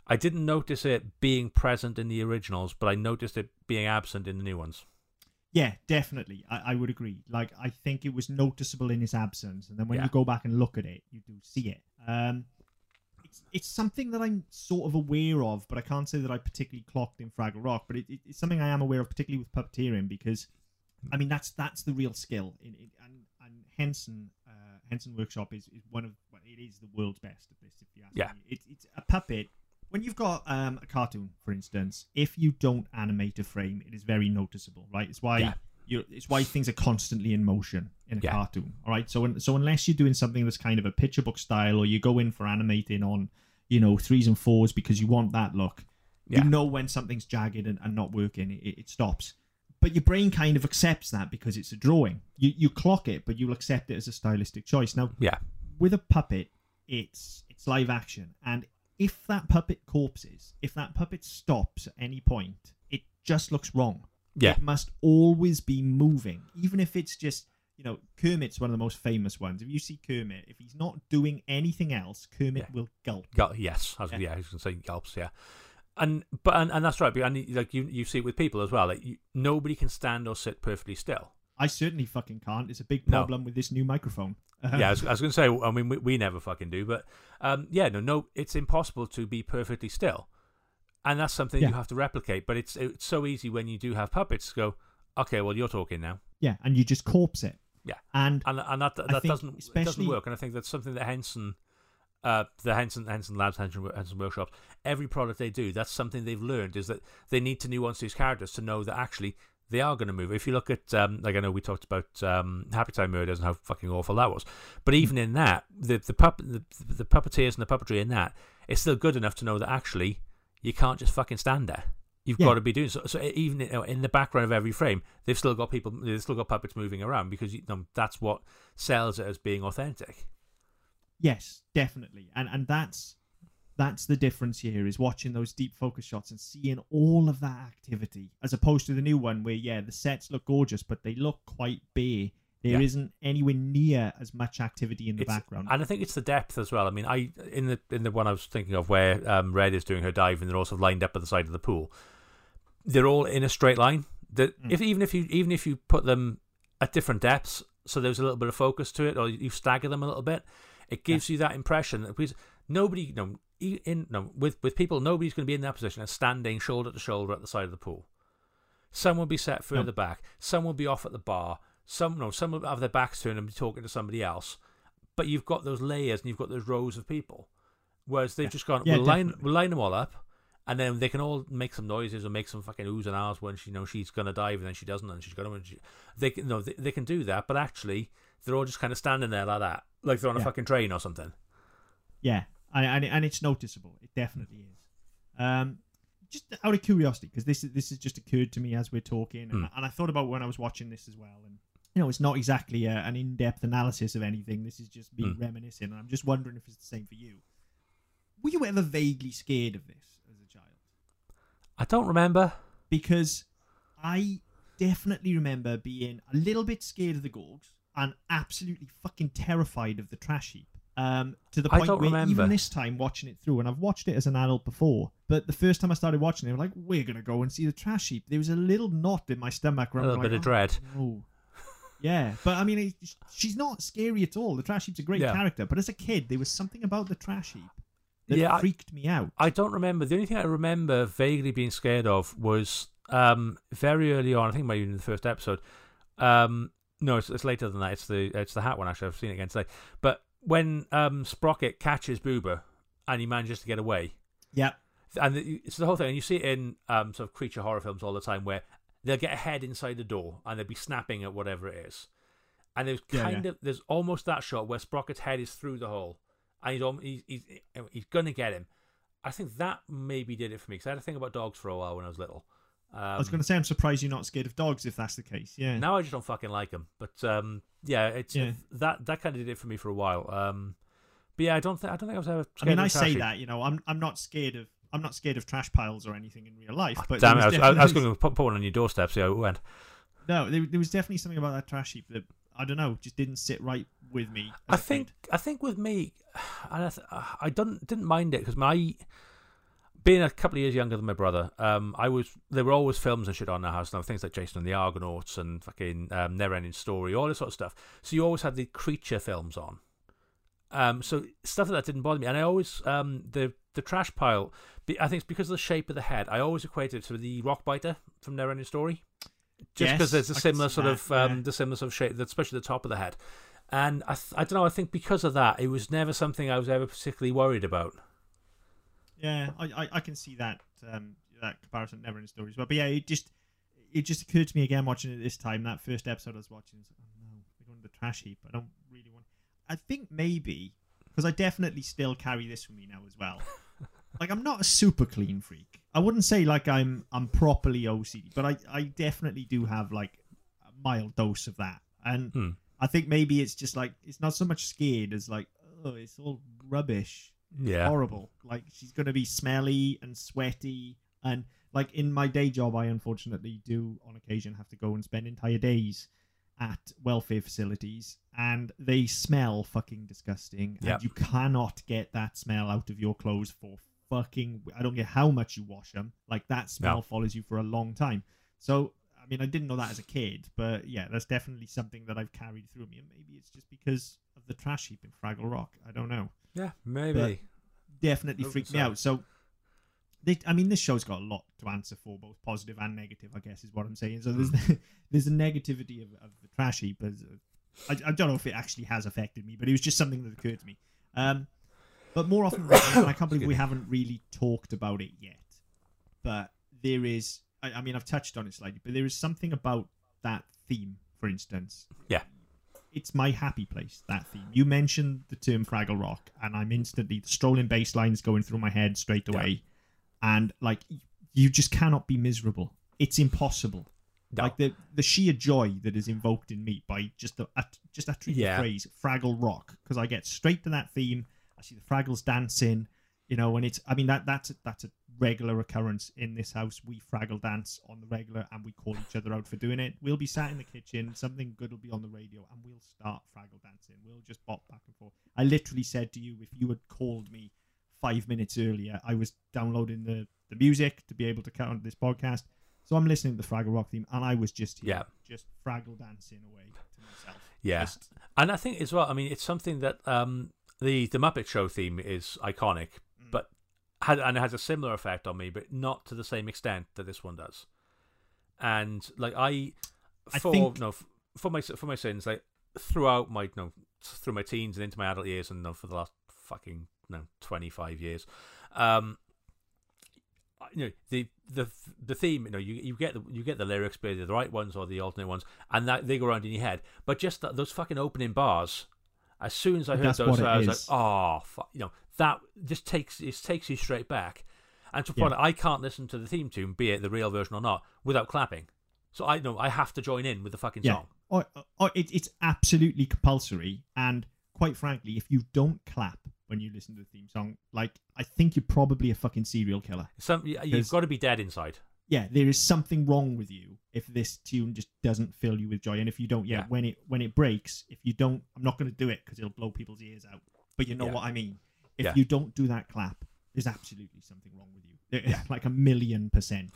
I didn't notice it being present in the originals, but I noticed it being absent in the new ones. Yeah, definitely. I, I would agree. Like, I think it was noticeable in his absence, and then when Yeah. you go back and look at it, you do see it. Um, it's it's something that I'm sort of aware of, but I can't say that I particularly clocked in Fraggle Rock. But it, it, it's something I am aware of, particularly with puppeteering, because I mean that's that's the real skill. In, in, and Henson uh, Henson Workshop is, is one of well, it is the world's best at this. If you ask Yeah. me, it's it's a puppet. When you've got um, a cartoon, for instance, if you don't animate a frame, it is very noticeable, right? It's why Yeah. you it's why things are constantly in motion in a Yeah. cartoon. All right, so so unless you're doing something that's kind of a picture book style, or you go in for animating on, you know, threes and fours because you want that look, Yeah. you know when something's jagged and, and not working, it, it stops. But your brain kind of accepts that because it's a drawing. You you clock it, but you'll accept it as a stylistic choice. Now Yeah, with a puppet, it's it's live action, and if that puppet corpses, if that puppet stops at any point, it just looks wrong. Yeah. it must always be moving, even if it's just you know Kermit's one of the most famous ones. If you see Kermit, if he's not doing anything else, Kermit Yeah. will gulp. Gul- yes, was, Yeah. yeah. I was to say gulps, yeah. And but and, and that's right. But and like you you see it with people as well. Like you, nobody can stand or sit perfectly still. I certainly fucking can't. It's a big No. problem with this new microphone. yeah, I was, I was going to say. I mean, we, we never fucking do, but um, yeah, no, no, it's impossible to be perfectly still, and that's something Yeah. you have to replicate. But it's it's so easy when you do have puppets. to Go, okay, well, you're talking now, yeah, and you just corpse it. Yeah. and and and that that doesn't especially- doesn't work. And I think that's something that Henson. Uh, the Henson Henson Labs, Henson, Henson Workshops, every product they do, that's something they've learned is that they need to nuance these characters to know that actually they are going to move. If you look at, um, like I know we talked about um, Happy Time Murders and how fucking awful that was, but even in that, the the, pup, the the puppeteers and the puppetry in that, it's still good enough to know that actually you can't just fucking stand there. You've Yeah. got to be doing so. So even in the background of every frame, they've still got people, they've still got puppets moving around because you know, that's what sells it as being authentic. Yes, definitely. And and that's that's the difference here is watching those deep focus shots and seeing all of that activity as opposed to the new one where yeah, the sets look gorgeous but they look quite bare. There Yeah. not anywhere near as much activity in the It's- background. And I think it's the depth as well. I mean, I in the in the one I was thinking of where um, Red is doing her dive and they're also lined up at the side of the pool. They're all in a straight line. That Mm. if even if you even if you put them at different depths, so there's a little bit of focus to it, or you stagger them a little bit, it gives you that impression that because nobody, you know, in no with with people, nobody's going to be in that position of standing shoulder to shoulder at the side of the pool. Some will be set further back. Some will be off at the bar. Some no, some will have their backs turned and be talking to somebody else. But you've got those layers and you've got those rows of people. Whereas they've Yeah. just gone, Yeah, we'll line we'll line them all up, and then they can all make some noises or make some fucking oohs and ahs when she you know she's gonna dive and then she doesn't and she's gonna. She, they can no, they, they can do that, but actually they're all just kind of standing there like that, like they're on a fucking train or something. Yeah, and, and and it's noticeable. It definitely is. Um, just out of curiosity, because this is this has just occurred to me as we're talking, and, Hmm. and I thought about when I was watching this as well. And you know, it's not exactly a, an in-depth analysis of anything. This is just me Hmm. reminiscing, and I'm just wondering if it's the same for you. Were you ever vaguely scared of this as a child? I don't remember. Because I definitely remember being a little bit scared of the Gorgs and absolutely fucking terrified of the trash heap. Um, to the point where remember. even this time watching it through, and I've watched it as an adult before, but the first time I started watching it, I'm like, we're gonna go and see the trash heap. There was a little knot in my stomach. A where I'm little like, bit of "Oh, dread. no." Yeah, but I mean, it, she's not scary at all. The trash heap's a great Yeah. character, but as a kid, there was something about the trash heap that Yeah, I- freaked me out. I don't remember. The only thing I remember vaguely being scared of was um, very early on. I think maybe in the first episode. Um, no, it's, it's later than that. It's the it's the hat one. Actually, I've seen it again today. But when um, Sprocket catches Boober and he manages to get away, yeah, and the, it's the whole thing. And you see it in um, sort of creature horror films all the time, where they'll get a head inside the door and they'll be snapping at whatever it is. And there's kind yeah. of there's almost that shot where Sprocket's head is through the hole, and he's he's he's, he's gonna get him. I think that maybe did it for me because I had to think about dogs for a while when I was little. Um, I was going to say I'm surprised you're not scared of dogs if that's the case. Yeah, now I just don't fucking like them. But um, yeah, it's Yeah. that that kind of did it for me for a while. Um, but yeah, I don't think I don't think I was ever. I mean, I say that you know, I'm I'm not scared of I'm not scared of trash piles or anything in real life. But Damn it! I was, I, definitely- I was going to put, one on your doorstep. See how it went. No, there, there was definitely something about that trash heap that I don't know, just didn't sit right with me. I think. I think with me, I, th- I don't didn't mind it because my being a couple of years younger than my brother, um, I was there were always films and shit on our house now, things like Jason and the Argonauts and fucking um, Never Ending Story, all this sort of stuff. So you always had the creature films on. Um, so stuff like that didn't bother me, and I always um the the trash pile. I think it's because of the shape of the head. I always equated it to the rock biter from Never Ending Story, just because Yes, there's a I similar sort that, of um yeah. the similar sort of shape, especially the top of the head. And I, th- I don't know. I think because of that, it was never something I was ever particularly worried about. Yeah, I, I, I can see that um, that comparison never in stories. But, but yeah, it just it just occurred to me again watching it this time. That first episode I was watching, it's like, oh no, we're going to the trash heap. I don't really want. I think maybe because I definitely still carry this with me now as well. like I'm not a super clean freak. I wouldn't say like I'm I'm properly OCD, but I I definitely do have like a mild dose of that. And Hmm. I think maybe it's just like it's not so much scared as like oh it's all rubbish Yeah, horrible. Like she's going to be smelly and sweaty, and like in my day job, I unfortunately do on occasion have to go and spend entire days at welfare facilities, and they smell fucking disgusting, Yep. and you cannot get that smell out of your clothes for fucking. I don't care how much you wash them, like that smell No. follows you for a long time. So. I mean, I didn't know that as a kid, but yeah, that's definitely something that I've carried through me, and maybe it's just because of the trash heap in Fraggle Rock. I don't know yeah, maybe. definitely Hope freaked me out. So, they, I mean, this show's got a lot to answer for, both positive and negative. I guess is what I'm saying. So there's Hmm. there's a negativity of, of the trash heap. As I, I don't know if it actually has affected me, but it was just something that occurred to me. Um, but more often, than I can't believe we haven't really talked about it yet. But there is, I, I mean, I've touched on it slightly, but there is something about that theme, for instance. Yeah. It's my happy place, that theme. You mentioned the term Fraggle Rock, and I'm instantly, the strolling bass lines going through my head straight Yeah. away. And, like, you just cannot be miserable. It's impossible. No. Like, the, the sheer joy that is invoked in me by just the, just that Yeah. phrase, Fraggle Rock, because I get straight to that theme. I see the Fraggles dancing, you know, and it's, I mean, that that's a, that's a regular occurrence in this house. We Fraggle dance on the regular and we call each other out for doing it. We'll be sat in the kitchen, something good will be on the radio, and we'll start Fraggle dancing. We'll just bop back and forth. I literally said to you, if you had called me five minutes earlier, I was downloading the, the music to be able to count this podcast. So I'm listening to the Fraggle Rock theme, and I was just here, Yeah. just Fraggle dancing away to myself. Yeah. Just- And I think as well, I mean, it's something that um, the the Muppet Show theme is iconic, had and it has a similar effect on me, but not to the same extent that this one does. And like I, I for think- no for my for my sins, like throughout my no through my teens and into my adult years, and no, for the last fucking no twenty five years, um, you know the the the theme you know you, you get the you get the lyrics they're the right ones or the alternate ones and that they go around in your head but just that, those fucking opening bars as soon as I heard That's those I was like oh fuck, you know that just takes it takes you straight back and to the Yeah. point I can't listen to the theme tune be it the real version or not without clapping so I know I have to join in with the fucking Yeah. song or, or it, it's absolutely compulsory. And quite frankly, if you don't clap when you listen to the theme song, like I think you're probably a fucking serial killer. some you- you've got to be dead inside Yeah, there is something wrong with you if this tune just doesn't fill you with joy. And if you don't, yeah, Yeah. when it when it breaks, if you don't, I'm not going to do it because it'll blow people's ears out. But you know Yeah. what I mean. If Yeah. you don't do that clap, there's absolutely something wrong with you. Yeah. like a million percent.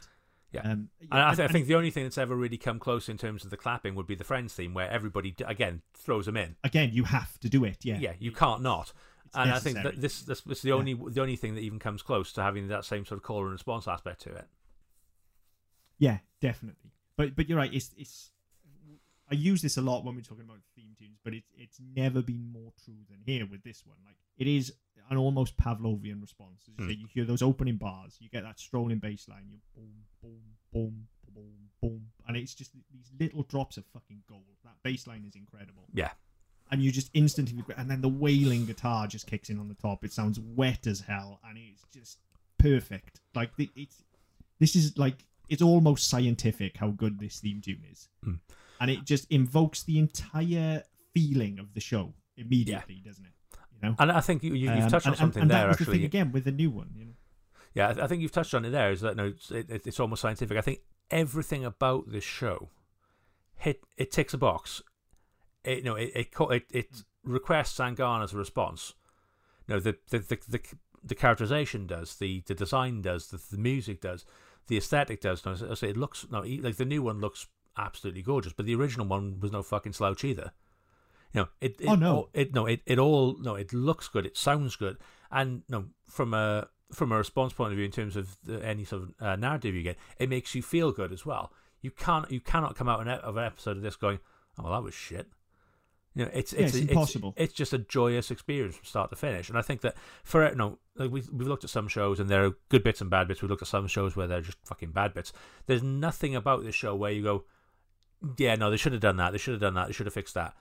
Yeah. Um, And I, th- I think the only thing that's ever really come close in terms of the clapping would be the Friends theme, where everybody d- again throws them in. again, you have to do it. Yeah. Yeah, you can't not. It's And I think that this this, this is the Yeah. only the only thing that even comes close to having that same sort of call and response aspect to it. Yeah, definitely. But but you're right. It's it's. I use this a lot when we're talking about theme tunes, but it's it's never been more true than here with this one. Like it is an almost Pavlovian response. As you Hmm. say, you hear those opening bars, you get that strolling bass line, you boom, boom, boom, boom, boom, and it's just these little drops of fucking gold. That bass line is incredible. Yeah. And you just instantly, and then the wailing guitar just kicks in on the top. It sounds wet as hell, and it's just perfect. Like the, it's this is like it's almost scientific how good this theme tune is, Hmm. And it just invokes the entire feeling of the show immediately, doesn't it? You know, And I think you, you, you've Um, touched on and- and- something and there the actually. thing again with the new one. You know, Yeah, I- think you've touched on it there. Is that no, it's, it, it's almost scientific. I think everything about this show, hit it ticks a box. It no, it it it, it requests and garners a response. No, the the the the, the characterization does, the the design does, the, the music does, the aesthetic does. No, so it looks no, like the new one looks absolutely gorgeous, but the original one was no fucking slouch either. You know, it, it Oh, no. all- it no, it, it all no, it looks good, it sounds good, and no, from a from a response point of view, in terms of the, any sort of uh, narrative you get, it makes you feel good as well. You can't, you cannot come out an, of an episode of this going, "Oh, well, that was shit." You know, it's Yeah, it's, it's impossible. It's, just a joyous experience from start to finish, and I think that for you know, like we've we've looked at some shows and there are good bits and bad bits. We've looked at some shows where they're just fucking bad bits. There's nothing about this show where you go, "Yeah, no, they should have done that. They should have done that. They should have fixed that."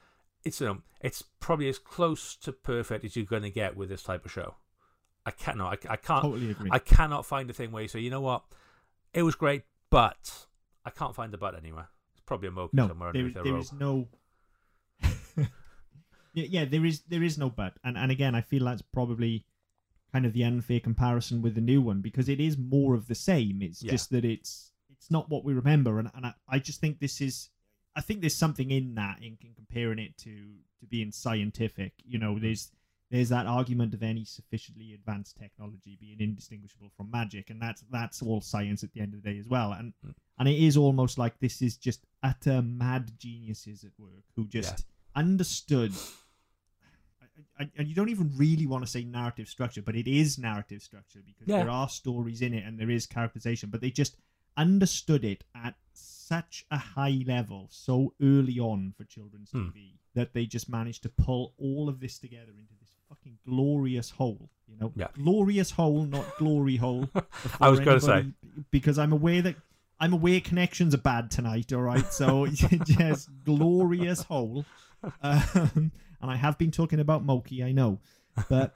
It's know, it's probably as close to perfect as you're going to get with this type of show. I can't, I, I can't, Totally agree. I cannot find a thing where you say, you know what, it was great, but I can't find the but anywhere. It's probably a mocha no, somewhere there, there is no. yeah, yeah, there is there is no but, and and again, I feel that's probably kind of the unfair comparison with the new one because it is more of the same. It's Yeah. just that it's it's not what we remember, and and I, I just think this is. I think there's something in that in, in comparing it to to being scientific. You know, there's there's that argument of any sufficiently advanced technology being indistinguishable from magic, and that's that's all science at the end of the day as well. And Mm. and it is almost like this is just utter mad geniuses at work who just understood. I- I- And you don't even really want to say narrative structure, but it is narrative structure because Yeah. there are stories in it and there is characterization. But they just understood it at such a high level so early on for children's Hmm. TV that they just managed to pull all of this together into this fucking glorious whole. You know, Yeah. glorious whole, not glory hole. I was gonna say. because I'm aware that I'm aware connections are bad tonight. All right, so just glorious hole. Um, and I have been talking about Mokey, I know, but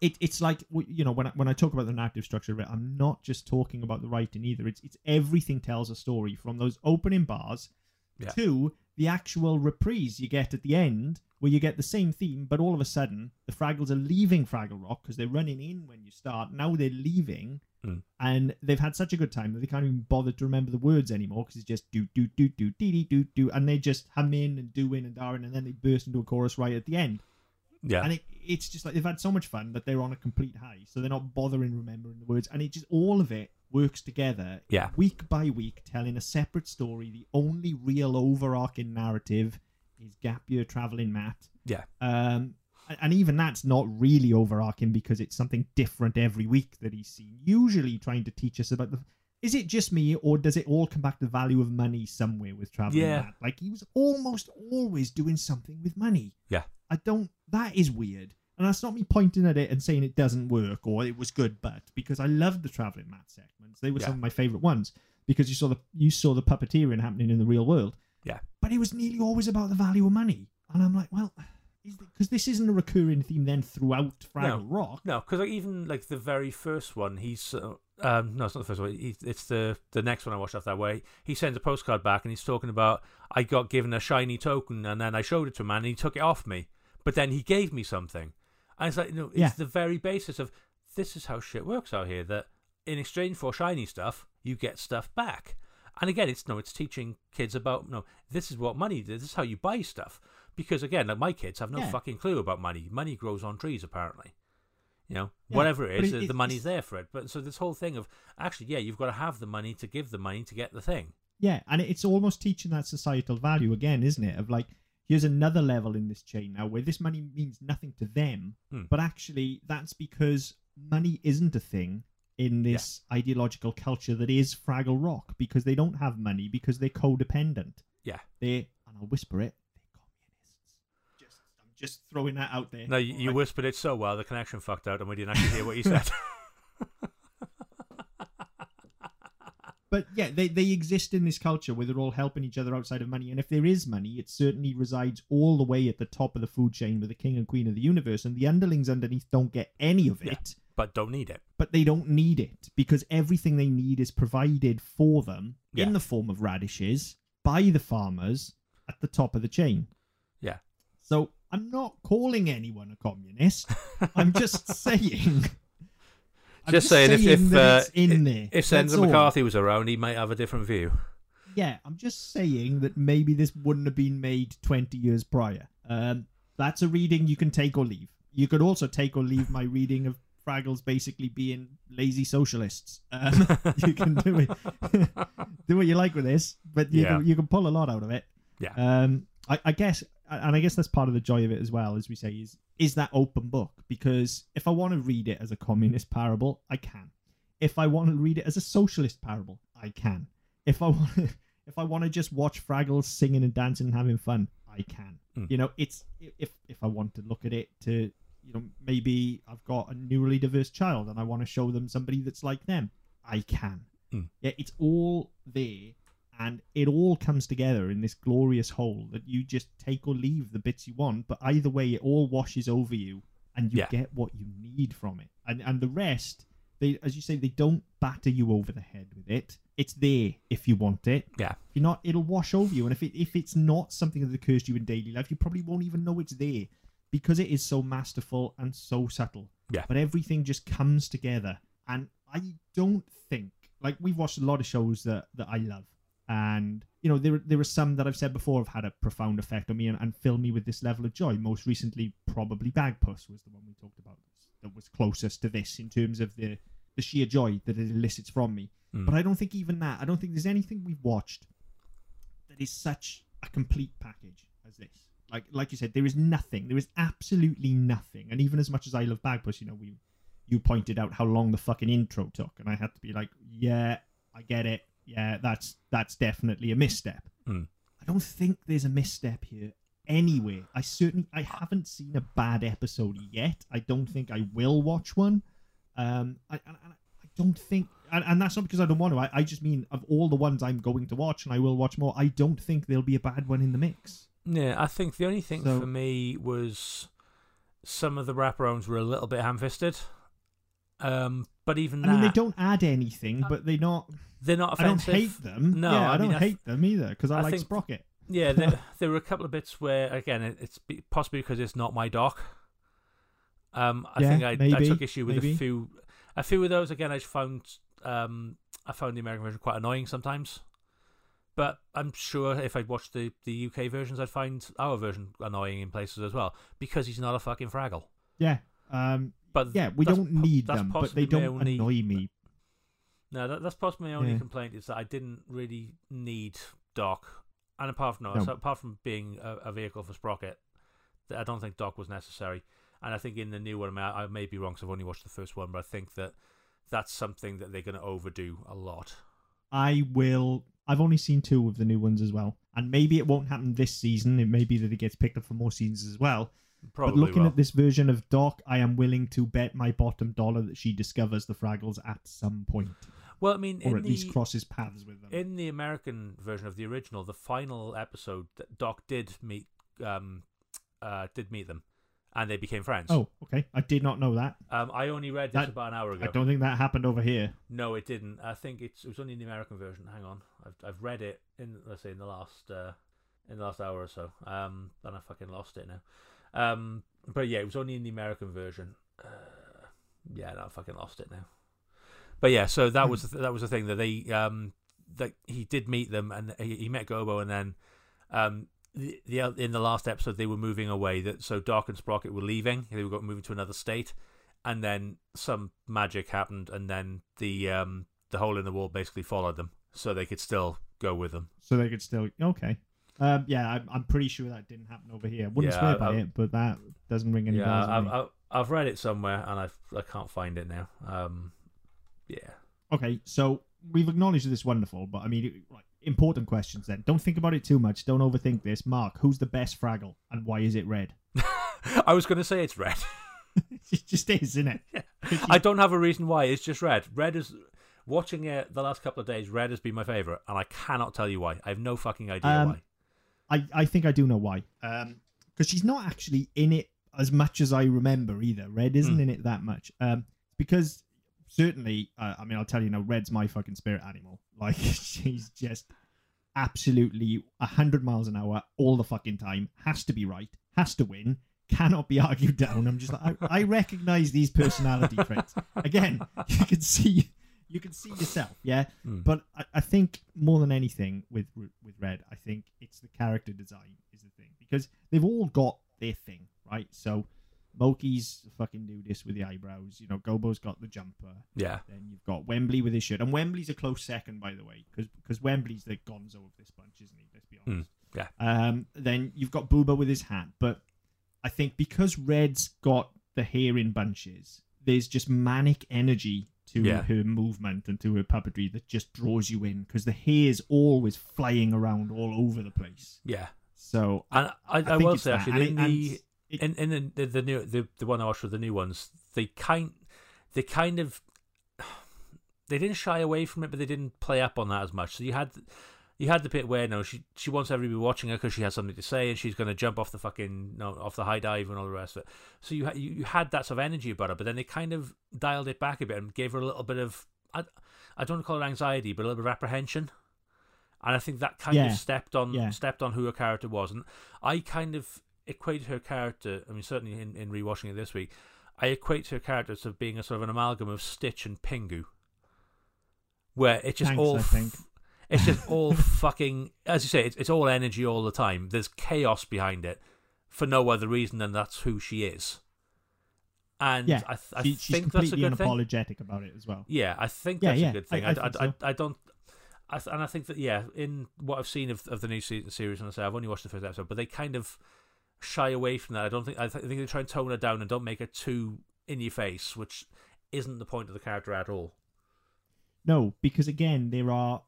it, it's like you know when I, when I talk about the narrative structure of it, I'm not just talking about the writing either. It's it's everything tells a story from those opening bars Yeah. to the actual reprise you get at the end, where you get the same theme, but all of a sudden the Fraggles are leaving Fraggle Rock because they're running in when you start. Now they're leaving, Mm. and they've had such a good time that they can't even bother to remember the words anymore because it's just do do do do dee dee do do, and they just hum in and doing and darring, and then they burst into a chorus right at the end. Yeah, And it, it's just like they've had so much fun that they're on a complete high, so they're not bothering remembering the words, and it just all of it works together Yeah. week by week, telling a separate story. The only real overarching narrative is Gap Year traveling Matt. yeah, Um, and- even that's not really overarching because it's something different every week that he's seen. Usually trying to teach us about the. Is it just me, or does it all come back to the value of money somewhere with traveling? Yeah. Matt? Like he was almost always doing something with money. Yeah. I don't. That is weird, and that's not me pointing at it and saying it doesn't work or it was good, but because I loved the traveling Matt segments, they were Yeah. some of my favorite ones because you saw the you saw the puppeteering happening in the real world. Yeah. But it was nearly always about the value of money, and I'm like, well, because this isn't a recurring theme then throughout Fraggle Rock. No, because like, even like the very first one, he's uh, um no, it's not the first one. He, it's the the next one I watched off that way. He sends a postcard back and he's talking about I got given a shiny token and then I showed it to a man and he took it off me, but then he gave me something. And it's like you know, it's Yeah. the very basis of this is how shit works out here. That in exchange for shiny stuff, you get stuff back. And again, it's no, it's teaching kids about no, this is what money. This is how you buy stuff. Because again, like my kids have no Yeah. fucking clue about money. Money grows on trees, apparently. You know, Yeah, whatever it is, it- uh, the it's- money's there for it. But so this whole thing of actually, yeah, you've got to have the money to give the money to get the thing. Yeah, and it's almost teaching that societal value again, isn't it? Of like, here's another level in this chain now where this money means nothing to them, Hmm. but actually that's because money isn't a thing in this ideological culture that is Fraggle Rock because they don't have money because they're codependent. Yeah. They and I'll whisper it, they're communists. Just I'm just throwing that out there. No, you, you whispered it so well, the connection fucked out, and we didn't actually hear what you said. But yeah, they, they exist in this culture where they're all helping each other outside of money. And if there is money, it certainly resides all the way at the top of the food chain with the king and queen of the universe. And the underlings underneath don't get any of it, Yeah. but don't need it. but they don't need it because everything they need is provided for them Yeah. in the form of radishes by the farmers at the top of the chain. Yeah. So I'm not calling anyone a communist. I'm just saying. Just saying, if if, that uh, in there. if Senator all. McCarthy was around, he might have a different view. Yeah, I'm just saying that maybe this wouldn't have been made 20 years prior. Um, that's a reading you can take or leave. You could also take or leave my reading of Fraggles basically being lazy socialists. Um, you can do it, do what you like with this, but you Yeah. can you can pull a lot out of it. Yeah. Um, I, I guess, and I guess that's part of the joy of it as well, as we say, is is that open book. Because if I want to read it as a communist parable, I can. If I want to read it as a socialist parable, I can. If I want to, if I want to just watch Fraggles singing and dancing and having fun, I can. Mm. You know, it's if if I want to look at it to, you know, maybe I've got a neurodiverse child and I want to show them somebody that's like them, I can. Mm. Yeah, it's all there and it all comes together in this glorious whole that you just take or leave the bits you want but either way it all washes over you and you Yeah. get what you need from it. And and the rest they as you say they don't batter you over the head with it. It's there if you want it. Yeah. if you're not it'll wash over you. And if it if it's not something that occurs to you in daily life you probably won't even know it's there because it is so masterful and so subtle. Yeah. but everything just comes together. And i don't think like we've watched a lot of shows that that i love and you know there there are some that I've said before have had a profound effect on me and, and fill me with this level of joy. Most recently, probably Bagpuss was the one we talked about that was closest to this in terms of the the sheer joy that it elicits from me. Mm. But I don't think even that. I don't think there's anything we've watched that is such a complete package as this. Like like you said, there is nothing. There is absolutely nothing. And even as much as I love Bagpuss, you know, we you pointed out how long the fucking intro took, and I had to be like, yeah, I get it. Yeah, that's that's definitely a misstep. Mm. I don't think there's a misstep here anyway. I certainly I haven't seen a bad episode yet. I don't think I will watch one. Um, I, and, and I don't think, and, and that's not because I don't want to. I, I just mean of all the ones I'm going to watch, and I will watch more. I don't think there'll be a bad one in the mix. Yeah, I think the only thing So- for me was some of the wraparounds were a little bit ham-fisted. Um, but even I mean, they don't add anything, but they're not. they're not I don't hate them. No, yeah, I, I mean, don't I hate them either because I, like think- Sprocket. Yeah, there, there were a couple of bits where, again, it- it's possibly because it's not my doc. Um, I Yeah, think I, I took issue with maybe. a few, a few of those. Again, I just found, um, I found the American version quite annoying sometimes. But I'm sure if I'd watched the, the UK versions, I'd find our version annoying in places as well because he's not a fucking Fraggle. Yeah. Um. But Yeah, we don't need that's them, but they don't annoy me. No, that, that's possibly my only Yeah. complaint is that I didn't really need Doc, and apart from no, No. so apart from being a, a vehicle for Sprocket, I don't think Doc was necessary. And I think in the new one, I may, I may be wrong because I've only watched the first one, but I think that that's something that they're going to overdo a lot. I will. I've only seen two of the new ones as well, and maybe it won't happen this season. It may be that it gets picked up for more seasons as well. Probably but looking will. at this version of Doc, I am willing to bet my bottom dollar that she discovers the Fraggles at some point, well, I mean, or in at the, least crosses paths with them. in the American version of the original, the final episode, Doc did meet, um, uh, did meet them, and they became friends. oh, okay. I did not know that. um, I only read this That- about an hour ago. I don't think that happened over here. No, it didn't. I think it's, it was only in the American version. Hang on, I've I've read it in let's say in the last uh, in the last hour or so. Um, and I fucking lost it now. Um, but yeah, it was only in the American version. Uh, yeah, no, I fucking lost it now. But yeah, so that was that was the thing that they um that he did meet them and he, he met Gobo and then um the, the in the last episode they were moving away that so Doc and Sprocket were leaving they were moving to another state and then some magic happened and then the um the hole in the wall basically followed them so they could still go with them so they could still okay. Um, yeah, I'm, I'm pretty sure that didn't happen over here. Wouldn't Yeah, swear by I- it, but that doesn't ring any yeah bells. with I've, me. I've I've read it somewhere and I've I can't find it now um yeah Okay, so we've acknowledged this wonderful, but I mean, right, important questions then. Don't think about it too much. Don't overthink this. Mark, who's the best Fraggle, and why is it red? I was going to say it's red it just is, isn't it? I don't have a reason why. It's just red. Red is watching it the last couple of days. Red has been my favorite, and I cannot tell you why. I have no fucking idea Um, why. I, I think I do know why. Um, because she's not actually in it as much as I remember either. Red isn't Hmm. in it that much. Um, because certainly, uh, I mean, I'll tell you now, Red's my fucking spirit animal. Like she's just absolutely hundred miles an hour all the fucking time. Has to be right. Has to win. cannot be argued down. I'm just like, I, I recognize these personality traits. Again, you can see you can see yourself, yeah. Mm. But I, I think more than anything with with Red, I think it's the character design is the thing because they've all got their thing, right? So Mokey's a fucking nudist with the eyebrows. You know, Gobo's got the jumper. Yeah. Then you've got Wembley with his shirt, and Wembley's a close second, by the way, because because Wembley's the Gonzo of this bunch, isn't he? Let's be honest. yeah. Um. Then you've got Boober with his hat, but I think because Red's got the hair in bunches, there's just manic energy to Yeah. her movement and to her puppetry that just draws you in because the hair's always flying around all over the place. Yeah. So And I, I, think will say that. actually, in the it- in, in the, the the new the, the one I watched with the new ones, they kind they kind of they didn't shy away from it, but they didn't play up on that as much. So you had you had the bit where no, she she wants everybody watching her because she has something to say and she's going to jump off the fucking no, off the high dive and all the rest of it. So you, ha- you you had that sort of energy about her, but then they kind of dialed it back a bit and gave her a little bit of I I don't want to call it anxiety, but a little bit of apprehension. And I think that kind Yeah. of stepped on Yeah. stepped on who her character was, and I kind of equated her character. I mean, certainly in, in rewatching it this week, I equate her character to being a sort of an amalgam of Stitch and Pingu, where it just Thanks, all I think. f- it's just all fucking as you say, it's, it's all energy all the time. There's chaos behind it for no other reason than that's who she is. And yeah, I, th- I she, she's think that's a completely good thing. unapologetic about it as well. Yeah, I think Yeah, that's yeah, a good thing. I I, I, so. I, don't. Th- and I think that yeah, in what I've seen of, of the new se- series, and I say I've only watched the first episode, but they kind of shy away from that. I don't think I, th- I think they try and tone her down and don't make her too in your face, which isn't the point of the character at all. No, because again, there are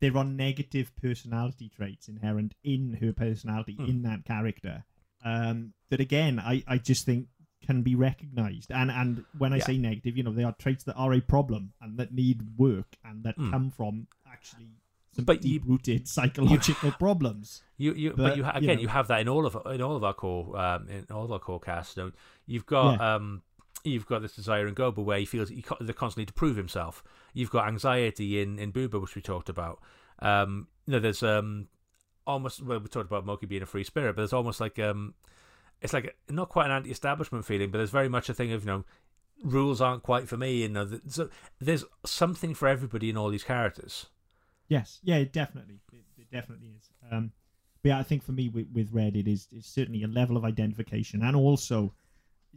there are negative personality traits inherent in her personality Hmm. in that character. Um, that again, I, I just think can be recognized. And and when I Yeah. say negative, you know, they are traits that are a problem and that need work and that Hmm. come from actually some But deep rooted psychological problems. You, you, but, But, you ha- you again, know. you have that in all of in all of our core um, in all of our core cast. So you've got um, you've got this desire in Gobo where he feels he constantly to prove himself. You've got anxiety in in Boober, which we talked about. Um, you know, there's um, almost well, we talked about Mokey being a free spirit, but there's almost like um, it's like not quite an anti-establishment feeling, but there's very much a thing of you know, rules aren't quite for me. You know, so there's something for everybody in all these characters. Yes, yeah, it definitely, it, it definitely is. Um, but yeah, I think for me with, with Red, it is it's certainly a level of identification, and also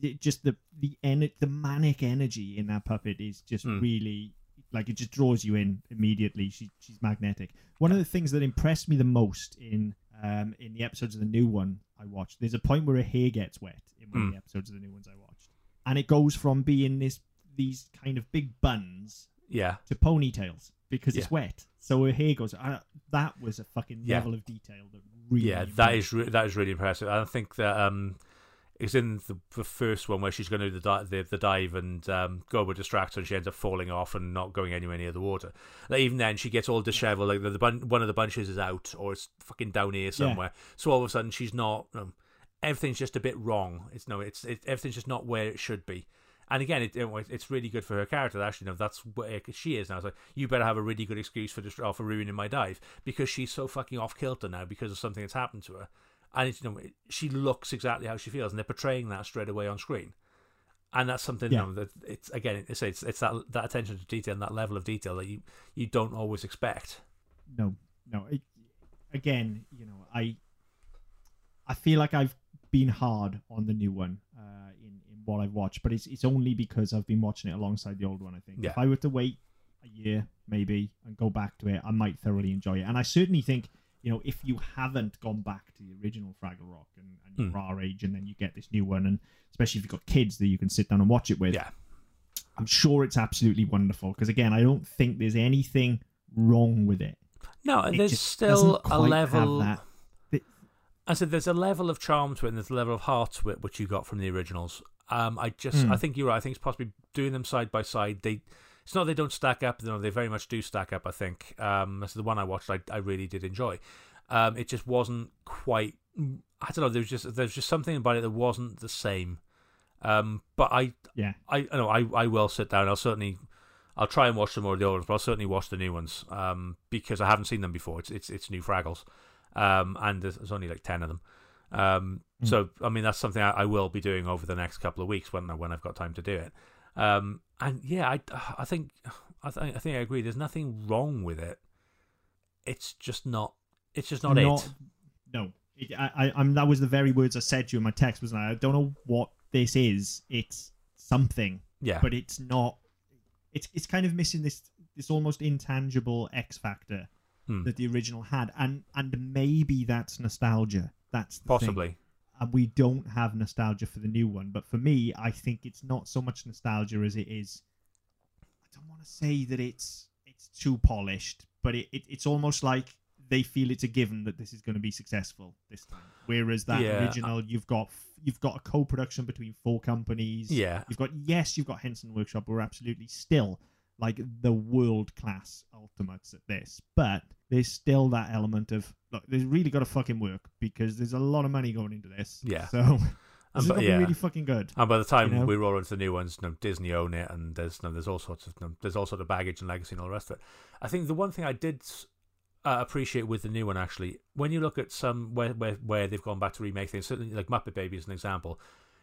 it, just the the ener- the manic energy in that puppet is just Hmm. really like it just draws you in immediately. She she's magnetic. One of the things that impressed me the most in um in the episodes of the new one I watched, there's a point where her hair gets wet in one of Hmm. the episodes of the new ones I watched, and it goes from being this these kind of big buns Yeah, to ponytails because it's wet. So her hair goes. Uh, that was a fucking Yeah. level of detail that really. yeah, that is re- that is really impressive. I think that um, it's in the, the first one where she's going to do the, di- the the dive and um, Gobo distracts her and she ends up falling off and not going anywhere near the water. Like even then, she gets all dishevelled. Like the, the bun- one of the bunches is out or it's fucking down here somewhere. So all of a sudden, she's not. Um, everything's just a bit wrong. It's no, it's it, everything's just not where it should be. And again, it, it- it's really good for her character. that Actually, no, that's where she is now. It's like you better have a really good excuse for just for ruining my dive because she's so fucking off kilter now because of something that's happened to her. And it's, you know, she looks exactly how she feels, and they're portraying that straight away on screen. And that's something Yeah. you know, that it's again, it's it's it's that that attention to detail and that level of detail that you you don't always expect. no, no. It, again, you know, I, I feel like I've been hard on the new one uh, in in what I've watched, but it's it's only because I've been watching it alongside the old one. I think Yeah. if I were to wait a year maybe and go back to it, I might thoroughly enjoy it. And I certainly think. You know, if you haven't gone back to the original Fraggle Rock and, and you're Hmm. our age, and then you get this new one, and especially if you've got kids that you can sit down and watch it with, Yeah, I'm sure it's absolutely wonderful because again, I don't think there's anything wrong with it. no, It there's still a level. I said there's a level of charm to it, and there's a level of heart to it, which you got from the originals. Um, I just, Hmm. I think you're right. I think it's possibly doing them side by side. They, it's not they don't stack up. No, they very much do stack up. I think. Um, that's the one I watched. I, I really did enjoy. Um, it just wasn't quite. I don't know. There's just there's just something about it that wasn't the same. Um, but I, Yeah, I, I know I, I will sit down. I'll certainly, I'll try and watch some more of the old ones, but I'll certainly watch the new ones. Um, because I haven't seen them before. It's it's it's new Fraggles, um, and there's, there's only like ten of them. Um, Mm. So I mean that's something I, I will be doing over the next couple of weeks when when I've got time to do it. Um, and yeah, I I think I think I think I agree. There's nothing wrong with it. It's just not. It's just not, it. No, it, I, I, I'm. That was the very words I said to you in my text. Was I? I don't know what this is. It's something, Yeah. but it's not. It's it's kind of missing this this almost intangible X factor Hmm. that the original had, and and maybe that's nostalgia. That's the thing. We don't have nostalgia for the new one. But for me, I think it's not so much nostalgia as it is. I don't want to say that it's it's too polished, but it, it it's almost like they feel it's a given that this is going to be successful this time. Whereas that Yeah. original, you've got you've got a co-production between four companies. Yeah. You've got yes, you've got Henson Workshop, who are absolutely still like the world class ultimates at this, but there's still that element of look, they've really got to fucking work because there's a lot of money going into this. Yeah. So this is but- gonna yeah. be really fucking good. And by the time You know? we roll into the new ones, you know, Disney own it, and there's you know, there's all sorts of you know, there's all sort of baggage and legacy and all the rest of it. I think the one thing I did uh, appreciate with the new one actually, when you look at some where where, where they've gone back to remake things, certainly like Muppet Baby as an example,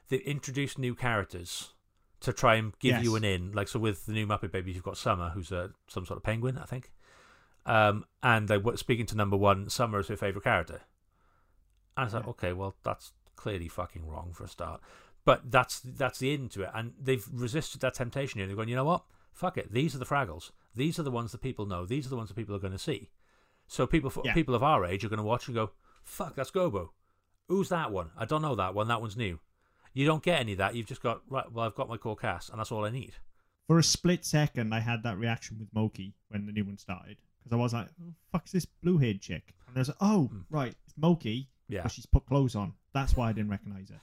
they've introduced new characters to try and give you an in. Like so, with the new Muppet Babies, you've got Summer, who's a some sort of penguin, I think. Um, and they were speaking to number one, Summer is her favorite character. And I was like, Yeah. okay, well, that's clearly fucking wrong for a start. But that's that's the end to it, and they've resisted that temptation. Here. They're going, you know what? Fuck it. These are the Fraggles. These are the ones that people know. These are the ones that people are going to see. So people Yeah. people of our age are going to watch and go, fuck, that's Gobo. Who's that one? I don't know that one. That one's new. You don't get any of that. You've just got right. Well, I've got my core cast, and that's all I need. For a split second, I had that reaction with Mokey when the new one started because I was like, "Who the "Fuck's this blue-haired chick?" And there's like, "Oh, Hmm. right, it's Mokey, Yeah. she's put clothes on. That's why I didn't recognize her."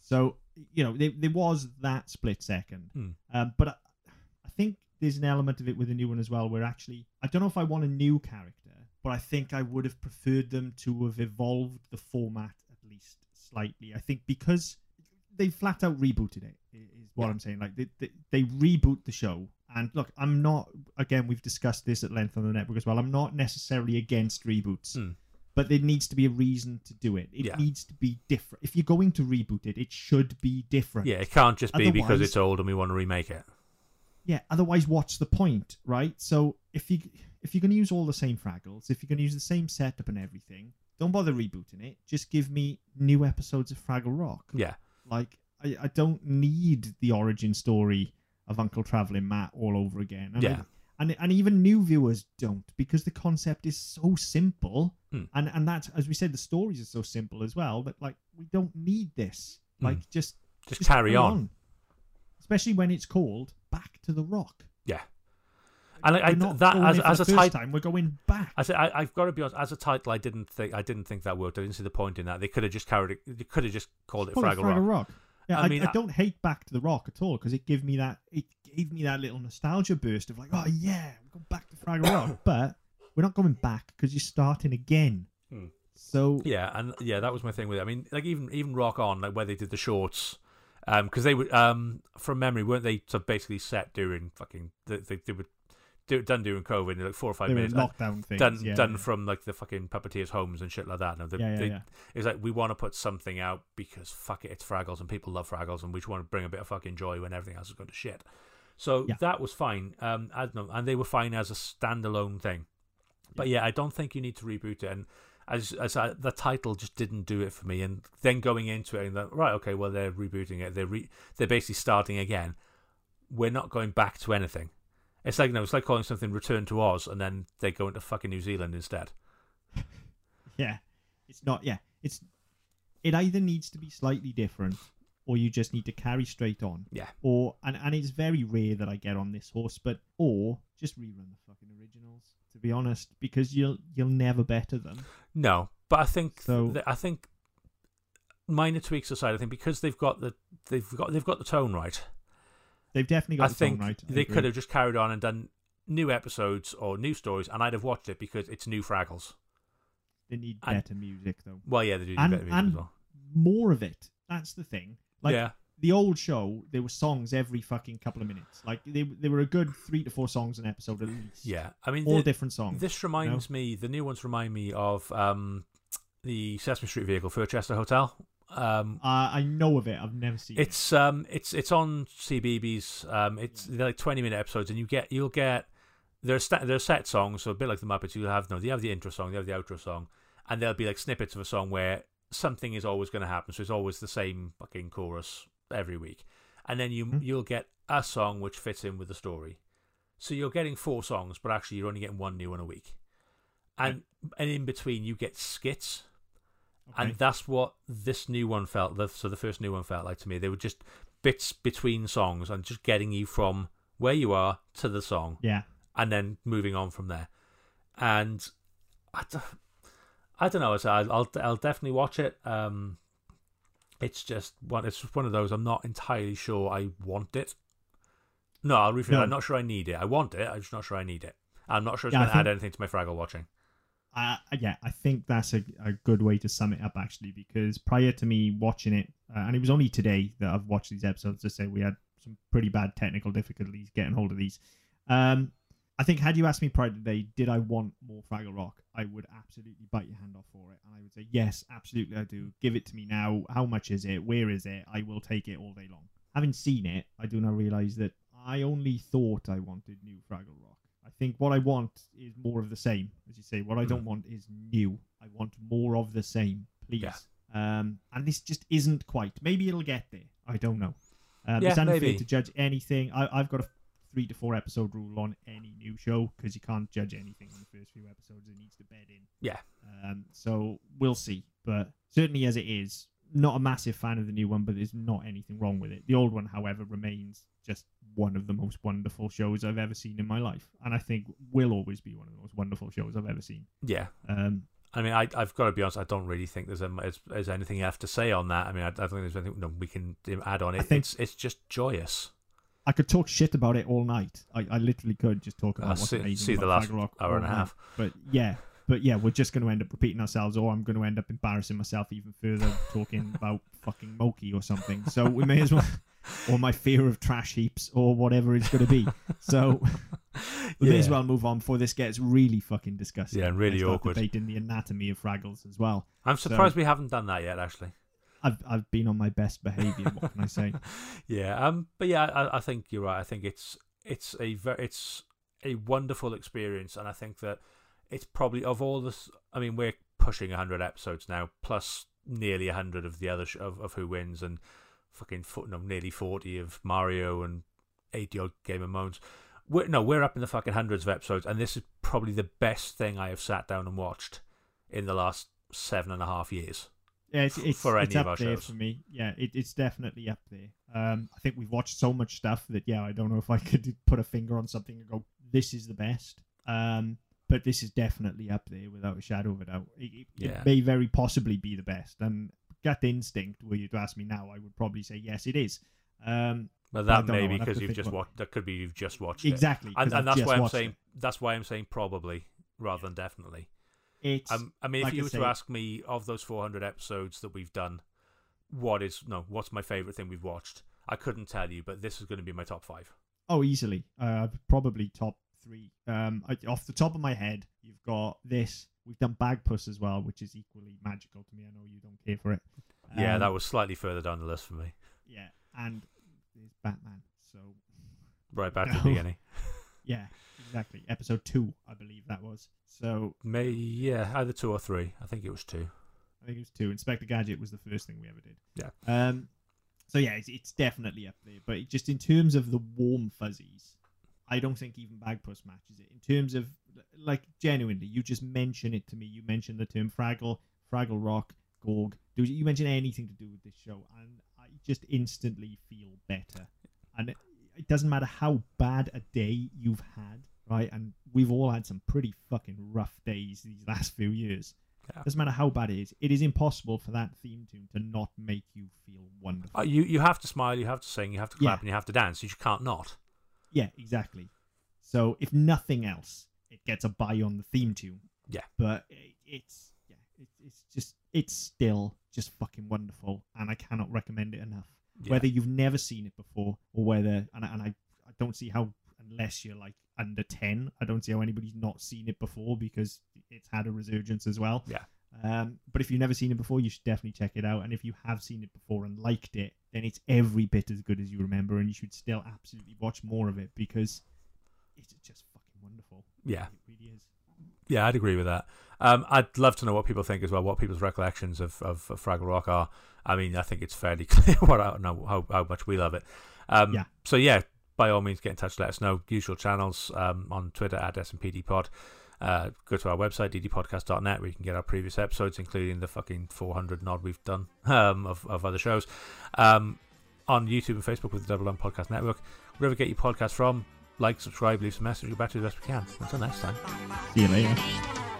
So you know, there, there was that split second, Hmm. um, but I, I think there's an element of it with the new one as well, where actually I don't know if I want a new character, but I think I would have preferred them to have evolved the format at least slightly. I think because they flat out rebooted it is what Yeah. I'm saying. Like they, they they reboot the show. And look, I'm not again. We've discussed this at length on the network as well. I'm not necessarily against reboots, Hmm. but there needs to be a reason to do it. It Yeah. needs to be different. If you're going to reboot it, it should be different. Yeah, it can't just be because it's old and we want to remake it. Yeah. Otherwise, what's the point, right? So if you if you're going to use all the same Fraggles, if you're going to use the same setup and everything, don't bother rebooting it. Just give me new episodes of Fraggle Rock. Yeah, Like I, I don't need the origin story of Uncle Traveling Matt all over again. And Yeah. I- and and even new viewers don't because the concept is so simple. Hmm. And and that as we said, the stories are so simple as well that like we don't need this. Hmm. Like just just, carry on. Especially when it's called Back to the Rock. Yeah, and I, I, that as, as a title, time, we're going back. I said I, I've got to be honest. As a title, I didn't think I didn't think that worked. I didn't see the point in that. They could have just carried it. They could have just called it it Fraggle Rock. Yeah, I I, mean, I I- don't hate Back to the Rock at all because it gave me that it gave me that little nostalgia burst of like, oh yeah, we're going back to Fraggle Rock, but we're not going back because you're starting again. Hmm. So Yeah, and yeah, that was my thing with it. I mean, like even even Rock On, like where they did the shorts, because they were um from memory, weren't they? So basically set during fucking they they, they were do, done during COVID, like four or five minutes. lockdown things. done yeah, done yeah. from like the fucking puppeteers' homes and shit like that. No, they, yeah, they. It's like we want to put something out because fuck it, it's Fraggles and people love Fraggles, and we just want to bring a bit of fucking joy when everything else is going to shit. So that was fine. Um, I don't know, and they were fine as a standalone thing. But yeah, I don't think you need to reboot it. And as as I, the title just didn't do it for me. And then going into it, and that right, okay, well they're rebooting it. They're re- they're basically starting again. We're not going back to anything. It's like no, it's like calling something Return to Oz, and then they go into fucking New Zealand instead. yeah, it's not. Yeah, it's it either needs to be slightly different or you just need to carry straight on. Yeah. Or and and it's very rare that I get on this horse, but or just rerun the fucking originals. To be honest, because you'll you'll never better them. No, but I think So- th- I think minor tweaks aside, I think because they've got the they've got they've got the tone right. They've definitely got I the think tone right. I they could have just carried on and done new episodes or new stories, and I'd have watched it because it's new Fraggles. They need and- better music though. Well, yeah, they do And- better music and- as well. More of it. That's the thing. Like yeah, the old show, there were songs every fucking couple of minutes. Like they they were a good three to four songs an episode at least. yeah. I mean, All the- different songs. this reminds me. The new ones remind me of um, the Sesame Street vehicle Furchester Hotel. Um, Uh, I know of it. I've never seen it. it's um it's it's on CBeebies. Um, it's they're like twenty minute episodes, and you get you'll get there's sta- there's set songs, so a bit like the Muppets. You have no, you have the intro song, you have the outro song, and there'll be like snippets of a song where something is always going to happen. So it's always the same fucking chorus every week, and then you Hmm. you'll get a song which fits in with the story. So you're getting four songs, but actually you're only getting one new one a week, and and in between you get skits Okay. and that's what this new one felt. The, so the first new one felt like to me. They were just bits between songs and just getting you from where you are to the song, yeah. and then moving on from there. And I don't know. So I'll, I'll I'll definitely watch it. Um, it's just one. It's just one of those. I'm not entirely sure I want it. No, I'll rephrase. No. I'm not sure I need it. I want it. I'm just not sure I need it. I'm not sure it's Yeah, going to add anything to my Fraggle watching. Yeah, I think that's a, a good way to sum it up actually, because prior to me watching it, uh, and it was only today that I've watched these episodes to say we had some pretty bad technical difficulties getting hold of these. Um, I think had you asked me prior to today, did I want more Fraggle Rock? I would absolutely bite your hand off for it, and I would say yes, absolutely, I do. Give it to me now. How much is it? Where is it? I will take it all day long. Having seen it, I do now realize that I only thought I wanted new Fraggle Rock. I think what I want is more of the same, as you say. What I don't want is new. I want more of the same, please. Yeah. Um, and this just isn't quite. Maybe it'll get there. I don't know. Um, Yeah, it's unfair maybe. to judge anything. I, I've got a three to four episode rule on any new show because you can't judge anything on the first few episodes. It needs to bed in. Yeah. Um, so we'll see. But certainly as it is, not a massive fan of the new one, but there's not anything wrong with it. The old one, however, remains just one of the most wonderful shows I've ever seen in my life, and I think will always be one of the most wonderful shows I've ever seen. Yeah, Um, I mean, I, I've got to be honest. I don't really think there's, a, there's anything you have to say on that. I mean, I, I don't think there's anything no, we can add on it. I think- it's it's just joyous. I could talk shit about it all night. I, I literally could just talk about Uh, what's see- amazing see the last hour and a half. But yeah, but yeah, we're just going to end up repeating ourselves, or I'm going to end up embarrassing myself even further talking about fucking Mokey or something. So we may as well, or my fear of trash heaps, or whatever it's going to be. So we may as well move on before this gets really fucking disgusting. Yeah, and really start awkward. Debating the anatomy of Fraggles as well. I'm surprised we haven't done that yet. Actually, I've I've been on my best behaviour. What can I say? yeah. Um, but yeah, I, I think you're right. I think it's it's a very it's a wonderful experience, and I think that it's probably of all this. I mean, we're pushing 100 episodes now, plus nearly 100 of the other sh- of, of Who Wins, and fucking fo- no, nearly 40 of Mario and 80 odd Game of Moans. We're, no, we're up in the fucking hundreds of episodes, and this is probably the best thing I have sat down and watched in the last seven and a half years. Yeah, it's, it's, For it's up of our there shows. for me. Yeah, it, it's definitely up there. Um, I think we've watched so much stuff that yeah, I don't know if I could put a finger on something and go, "This is the best." Um, but this is definitely up there without a shadow of a doubt. It, Yeah. it may very possibly be the best. And gut instinct, were you to ask me now, I would probably say yes, it is. Um, But that may be because you've just about- watched. That could be you've just watched it. and, and that's why I'm saying it. that's why I'm saying probably rather than definitely. it's Um, I mean, if like I you were say- to ask me of those 400 episodes that we've done, what is no, what's my favorite thing we've watched? I couldn't tell you, but this is going to be my top five. Oh, easily. Uh, probably top three. Um, I, off the top of my head, you've got this. We've done Bagpuss as well, which is equally magical to me. I know you don't care for it. yeah, Um, that was slightly further down the list for me. Yeah, and there's Batman. So Right back to the beginning. yeah, exactly. Episode two, I believe that was. So May yeah, either two or three. I think it was two. I think it was two. Inspector Gadget was the first thing we ever did. Yeah. Um. So yeah, it's, it's definitely up there. But just in terms of the warm fuzzies, I don't think even Bagpuss matches it. In terms of like genuinely, you just mention it to me. You mention the term Fraggle, Fraggle Rock, Gorg. Do you mention anything to do with this show, and I just instantly feel better. And it, it doesn't matter how bad a day you've had, right? And we've all had some pretty fucking rough days these last few years. Yeah. Doesn't matter how bad it is. It is impossible for that theme tune to not make you feel wonderful. Uh, you you have to smile, you have to sing, you have to clap, Yeah. and you have to dance. You can't not. Yeah, exactly. So if nothing else, it gets a buy on the theme tune. Yeah. But it, it's yeah, it, it's just it's still just fucking wonderful, and I cannot recommend it enough. Yeah. Whether you've never seen it before, or whether and I- and I I don't see how unless you're like under ten, I don't see how anybody's not seen it before because it's had a resurgence as well. Yeah. Um, but if you've never seen it before, you should definitely check it out. And if you have seen it before and liked it, then it's every bit as good as you remember, and you should still absolutely watch more of it because it's just fucking wonderful. Yeah. It really is. Yeah, I'd agree with that. Um, I'd love to know what people think as well, what people's recollections of, of, of Fraggle Rock are. I mean, I think it's fairly clear what I know how, how much we love it. Um, Yeah. So yeah, by all means, get in touch. Let us know. Usual channels um, on Twitter at SMPDPod. Uh, go to our website ddpodcast.net where you can get our previous episodes, including the fucking 400 nod we've done um, of, of other shows. Um, on YouTube and Facebook with the Double M Podcast Network. Wherever you get your podcast from, like, subscribe, leave some message, get back to the best we can. Until next time. See you later.